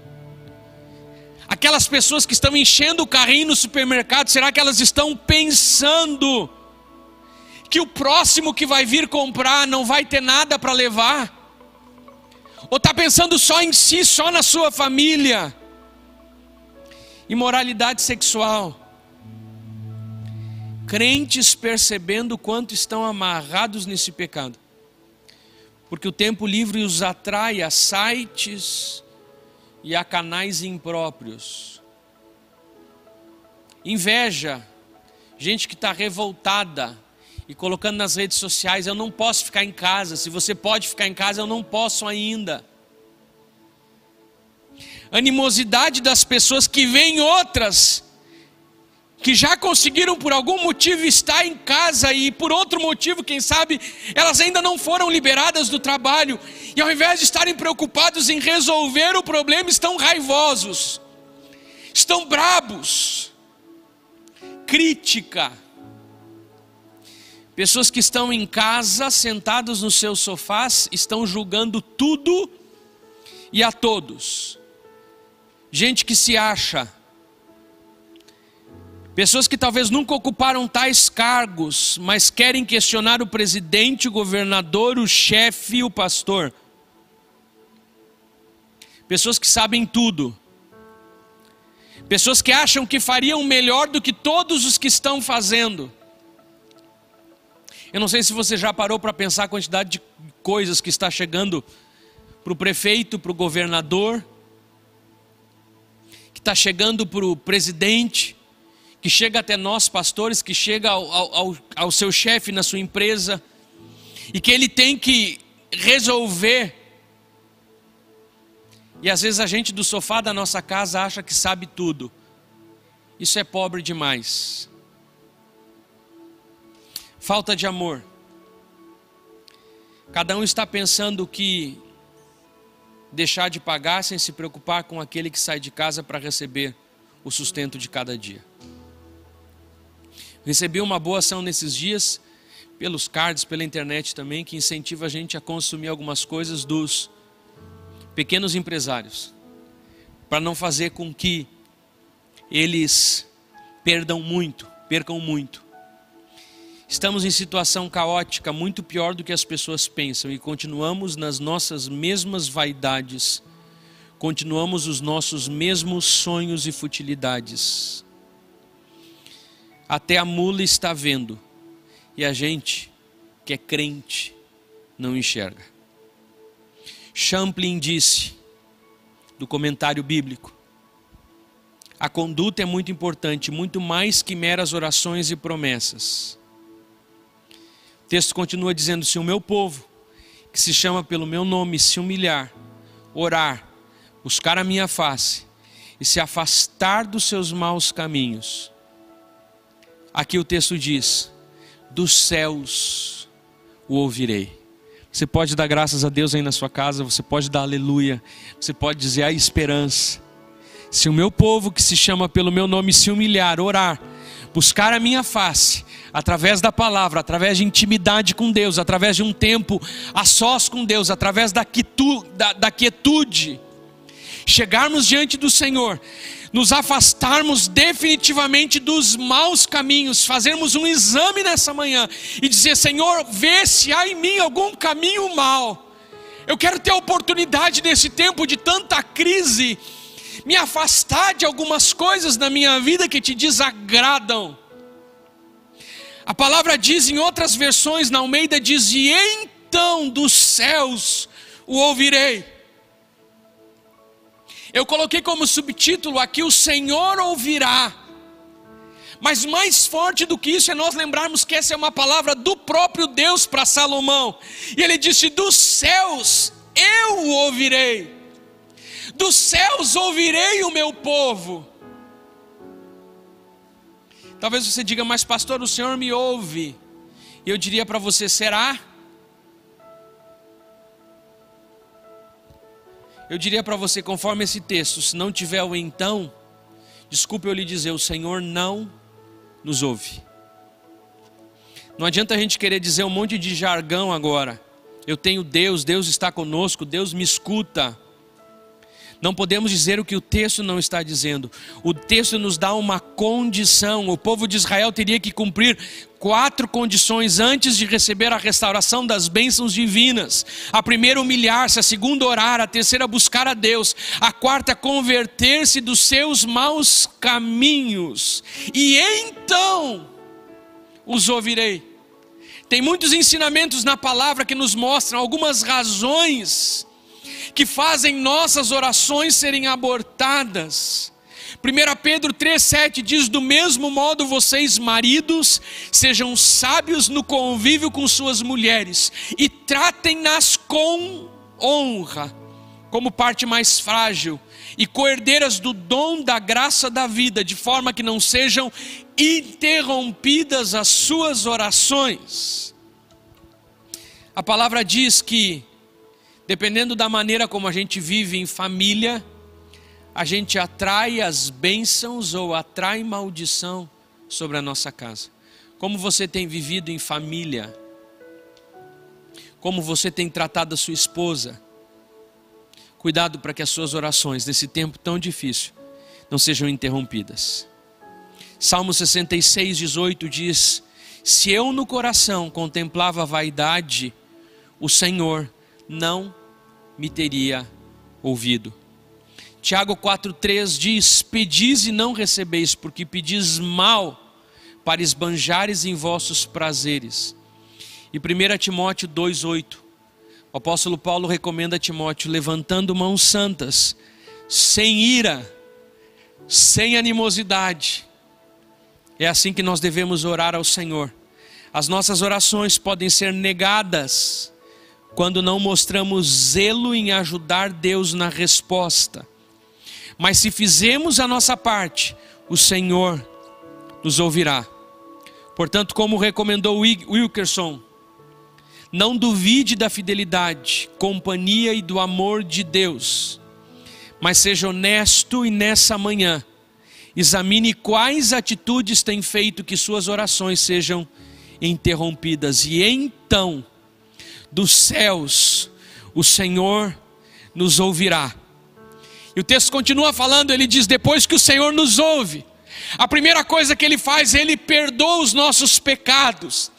B: Aquelas pessoas que estão enchendo o carrinho no supermercado, será que elas estão pensando que o próximo que vai vir comprar não vai ter nada para levar? Ou está pensando só em si, só na sua família? Imoralidade sexual. Crentes percebendo quanto estão amarrados nesse pecado. Porque o tempo livre os atrai a sites e a canais impróprios. Inveja, gente que está revoltada e colocando nas redes sociais: eu não posso ficar em casa. Se você pode ficar em casa, eu não posso ainda. Animosidade das pessoas que veem outras que já conseguiram por algum motivo estar em casa e por outro motivo, quem sabe, elas ainda não foram liberadas do trabalho e ao invés de estarem preocupados em resolver o problema, estão raivosos, estão brabos. Crítica. Pessoas que estão em casa, sentados nos seus sofás, estão julgando tudo e a todos. Gente que se acha Pessoas que talvez nunca ocuparam tais cargos, mas querem questionar o presidente, o governador, o chefe e o pastor. Pessoas que sabem tudo. Pessoas que acham que fariam melhor do que todos os que estão fazendo. Eu não sei se você já parou para pensar a quantidade de coisas que está chegando para o prefeito, para o governador, que está chegando para o presidente, que chega até nós, pastores, que chega ao, ao, ao seu chefe na sua empresa, e que ele tem que resolver. E às vezes a gente do sofá da nossa casa acha que sabe tudo. Isso é pobre demais. Falta de amor. Cada um está pensando que deixar de pagar sem se preocupar com aquele que sai de casa para receber o sustento de cada dia. Recebi uma boa ação nesses dias, pelos cards, pela internet também, que incentiva a gente a consumir algumas coisas dos pequenos empresários, para não fazer com que eles perdam muito, percam muito. Estamos em situação caótica, muito pior do que as pessoas pensam, e continuamos nas nossas mesmas vaidades, continuamos os nossos mesmos sonhos e futilidades. Até a mula está vendo. E a gente, que é crente, não enxerga. Champlin disse, do comentário bíblico, a conduta é muito importante, muito mais que meras orações e promessas. O texto continua dizendo: se o meu povo, que se chama pelo meu nome, se humilhar, orar, buscar a minha face e se afastar dos seus maus caminhos, Aqui o texto diz: dos céus o ouvirei. Você pode dar graças a Deus aí na sua casa, você pode dar aleluia, você pode dizer a esperança. Se o meu povo que se chama pelo meu nome se humilhar, orar, buscar a minha face, através da palavra, através de intimidade com Deus, através de um tempo a sós com Deus, através da, da, da quietude, chegarmos diante do Senhor, nos afastarmos definitivamente dos maus caminhos, fazermos um exame nessa manhã e dizer: Senhor, vê se há em mim algum caminho mal. Eu quero ter a oportunidade nesse tempo de tanta crise, me afastar de algumas coisas na minha vida que te desagradam. A palavra diz em outras versões, na Almeida diz: E então dos céus o ouvirei. Eu coloquei como subtítulo aqui: O Senhor ouvirá. Mas mais forte do que isso é nós lembrarmos que essa é uma palavra do próprio Deus para Salomão. E ele disse: Dos céus eu o ouvirei, dos céus ouvirei o meu povo. Talvez você diga, mas pastor, o Senhor me ouve. E eu diria para você: será? Eu diria para você, conforme esse texto, se não tiver o então, desculpe eu lhe dizer, o Senhor não nos ouve. Não adianta a gente querer dizer um monte de jargão agora. Eu tenho Deus, Deus está conosco, Deus me escuta. Não podemos dizer o que o texto não está dizendo. O texto nos dá uma condição. O povo de Israel teria que cumprir quatro condições antes de receber a restauração das bênçãos divinas. A primeira, humilhar-se. A segunda, orar. A terceira, buscar a Deus. A quarta, converter-se dos seus maus caminhos. E então os ouvirei. Tem muitos ensinamentos na palavra que nos mostram algumas razões que fazem nossas orações serem abortadas. 1 Pedro 3,7 diz: Do mesmo modo, vocês, maridos, sejam sábios no convívio com suas mulheres e tratem-nas com honra, como parte mais frágil, e coerdeiras do dom da graça da vida, de forma que não sejam interrompidas as suas orações. A palavra diz que Dependendo da maneira como a gente vive em família, a gente atrai as bênçãos ou atrai maldição sobre a nossa casa. Como você tem vivido em família? Como você tem tratado a sua esposa? Cuidado para que as suas orações nesse tempo tão difícil não sejam interrompidas. Salmo 66, 18 diz: Se eu no coração contemplava a vaidade, o Senhor não me teria ouvido. Tiago 4,3 diz: Pedis e não recebeis, porque pedis mal para esbanjares em vossos prazeres. E 1 Timóteo 2,8, o apóstolo Paulo recomenda a Timóteo, levantando mãos santas, sem ira, sem animosidade. É assim que nós devemos orar ao Senhor. As nossas orações podem ser negadas quando não mostramos zelo em ajudar Deus na resposta. Mas se fizermos a nossa parte, o Senhor nos ouvirá. Portanto, como recomendou Wilkerson, não duvide da fidelidade, companhia e do amor de Deus, mas seja honesto e nessa manhã examine quais atitudes tem feito que suas orações sejam interrompidas e então dos céus, o Senhor nos ouvirá. E o texto continua falando, ele diz: depois que o Senhor nos ouve, a primeira coisa que ele faz, ele perdoa os nossos pecados.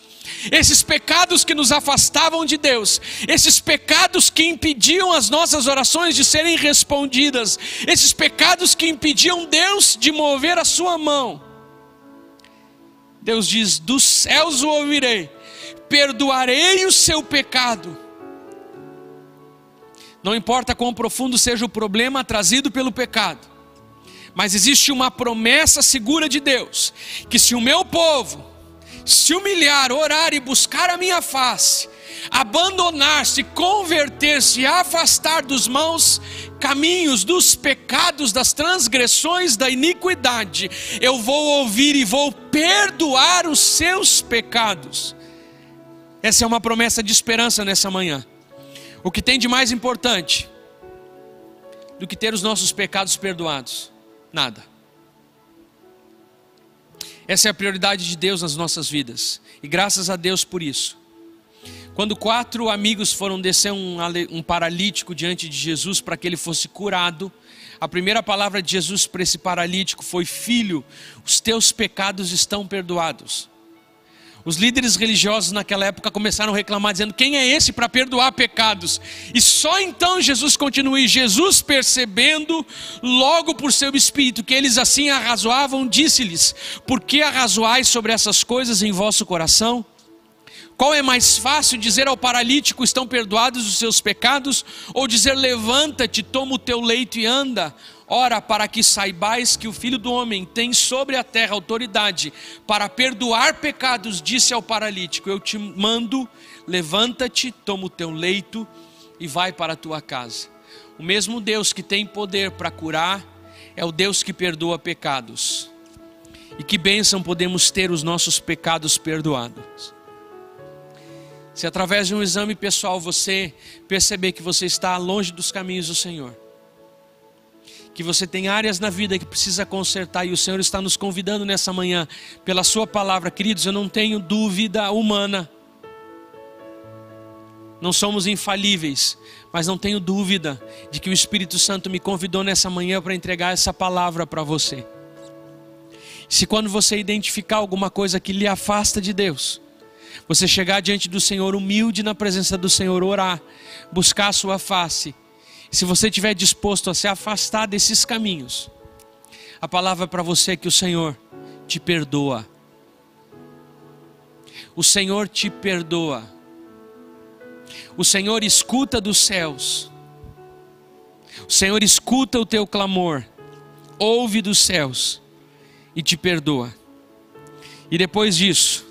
B: Esses pecados que nos afastavam de Deus, esses pecados que impediam as nossas orações de serem respondidas, esses pecados que impediam Deus de mover a sua mão. Deus diz: Dos céus o ouvirei, perdoarei o seu pecado. Não importa quão profundo seja o problema trazido pelo pecado, mas existe uma promessa segura de Deus: que se o meu povo se humilhar, orar e buscar a minha face, abandonar-se, converter-se, afastar dos maus caminhos, dos pecados, das transgressões, da iniquidade, eu vou ouvir e vou perdoar os seus pecados. Essa é uma promessa de esperança nessa manhã. O que tem de mais importante do que ter os nossos pecados perdoados? Nada. Essa é a prioridade de Deus nas nossas vidas. E graças a Deus por isso. Quando quatro amigos foram descer um, um paralítico diante de Jesus para que ele fosse curado, a primeira palavra de Jesus para esse paralítico foi: Filho, os teus pecados estão perdoados. Os líderes religiosos naquela época começaram a reclamar, dizendo: Quem é esse para perdoar pecados? E só então Jesus continua. E Jesus, percebendo, logo por seu espírito, que eles assim arrazoavam, disse-lhes: Por que arrazoais sobre essas coisas em vosso coração? Qual é mais fácil dizer ao paralítico: Estão perdoados os seus pecados? Ou dizer: Levanta-te, toma o teu leito e anda? Ora, para que saibais que o Filho do Homem tem sobre a terra autoridade para perdoar pecados, disse ao paralítico: Eu te mando, levanta-te, toma o teu leito e vai para a tua casa. O mesmo Deus que tem poder para curar é o Deus que perdoa pecados. E que bênção podemos ter os nossos pecados perdoados. Se através de um exame pessoal você perceber que você está longe dos caminhos do Senhor, que você tem áreas na vida que precisa consertar e o Senhor está nos convidando nessa manhã, pela Sua palavra, queridos, eu não tenho dúvida humana, não somos infalíveis, mas não tenho dúvida de que o Espírito Santo me convidou nessa manhã para entregar essa palavra para você. Se quando você identificar alguma coisa que lhe afasta de Deus, você chegar diante do Senhor humilde na presença do Senhor, orar, buscar a sua face. Se você estiver disposto a se afastar desses caminhos, a palavra para você é que o Senhor te perdoa. O Senhor te perdoa. O Senhor escuta dos céus. O Senhor escuta o teu clamor, ouve dos céus e te perdoa. E depois disso,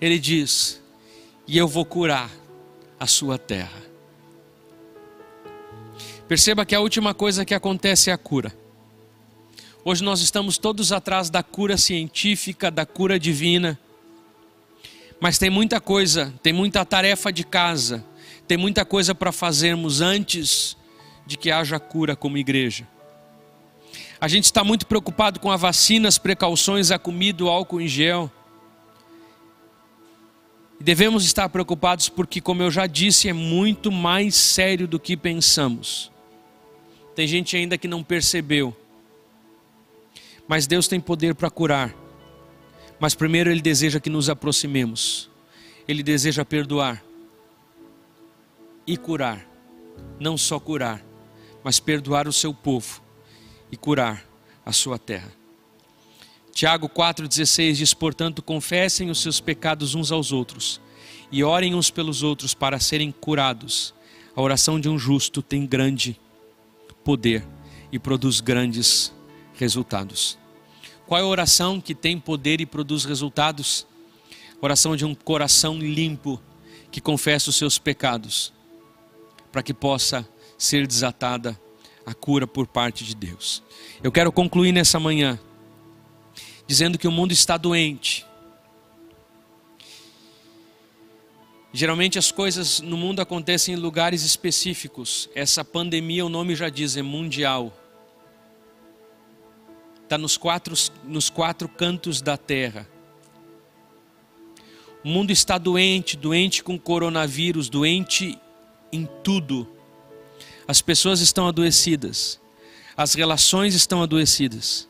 B: ele diz: E eu vou curar a sua terra. Perceba que a última coisa que acontece é a cura. Hoje nós estamos todos atrás da cura científica, da cura divina. Mas tem muita coisa, tem muita tarefa de casa, tem muita coisa para fazermos antes de que haja cura como igreja. A gente está muito preocupado com a vacina, as precauções, a comida, o álcool em gel. Devemos estar preocupados porque, como eu já disse, é muito mais sério do que pensamos. Tem gente ainda que não percebeu. Mas Deus tem poder para curar. Mas primeiro Ele deseja que nos aproximemos. Ele deseja perdoar e curar. Não só curar, mas perdoar o seu povo e curar a sua terra. Tiago 4,16 diz: Portanto, confessem os seus pecados uns aos outros e orem uns pelos outros para serem curados. A oração de um justo tem grande poder e produz grandes resultados. Qual é a oração que tem poder e produz resultados? Oração de um coração limpo que confessa os seus pecados, para que possa ser desatada a cura por parte de Deus. Eu quero concluir nessa manhã dizendo que o mundo está doente. Geralmente as coisas no mundo acontecem em lugares específicos. Essa pandemia, o nome já diz, é mundial. Está nos quatro, nos quatro cantos da terra. O mundo está doente, doente com coronavírus, doente em tudo. As pessoas estão adoecidas, as relações estão adoecidas.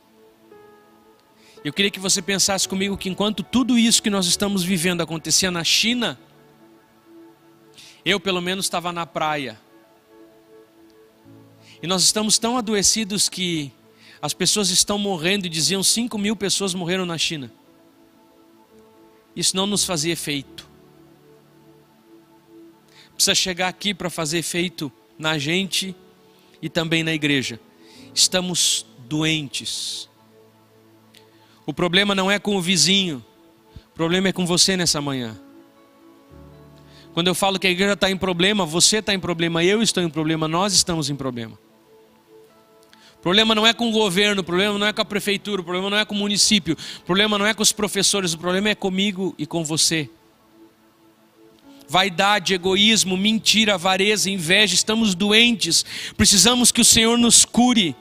B: Eu queria que você pensasse comigo que enquanto tudo isso que nós estamos vivendo acontecia na China, eu pelo menos estava na praia. E nós estamos tão adoecidos que as pessoas estão morrendo e diziam 5 mil pessoas morreram na China. Isso não nos fazia efeito. Precisa chegar aqui para fazer efeito na gente e também na igreja. Estamos doentes. O problema não é com o vizinho, o problema é com você nessa manhã. Quando eu falo que a igreja está em problema, você está em problema, eu estou em problema, nós estamos em problema. O problema não é com o governo, o problema não é com a prefeitura, o problema não é com o município, o problema não é com os professores, o problema é comigo e com você. Vaidade, egoísmo, mentira, avareza, inveja, estamos doentes, precisamos que o Senhor nos cure.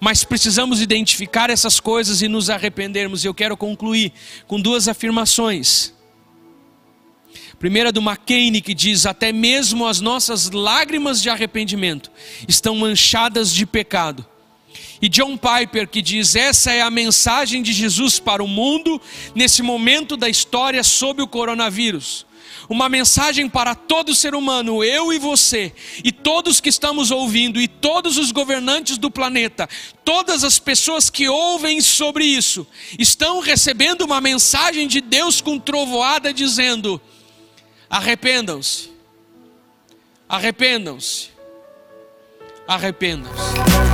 B: Mas precisamos identificar essas coisas e nos arrependermos. Eu quero concluir com duas afirmações. Primeira do McCain que diz: Até mesmo as nossas lágrimas de arrependimento estão manchadas de pecado. E John Piper que diz: Essa é a mensagem de Jesus para o mundo nesse momento da história sobre o coronavírus uma mensagem para todo ser humano, eu e você, e todos que estamos ouvindo, e todos os governantes do planeta, todas as pessoas que ouvem sobre isso, estão recebendo uma mensagem de Deus com trovoada dizendo: arrependam-se, arrependam-se, arrependam-se.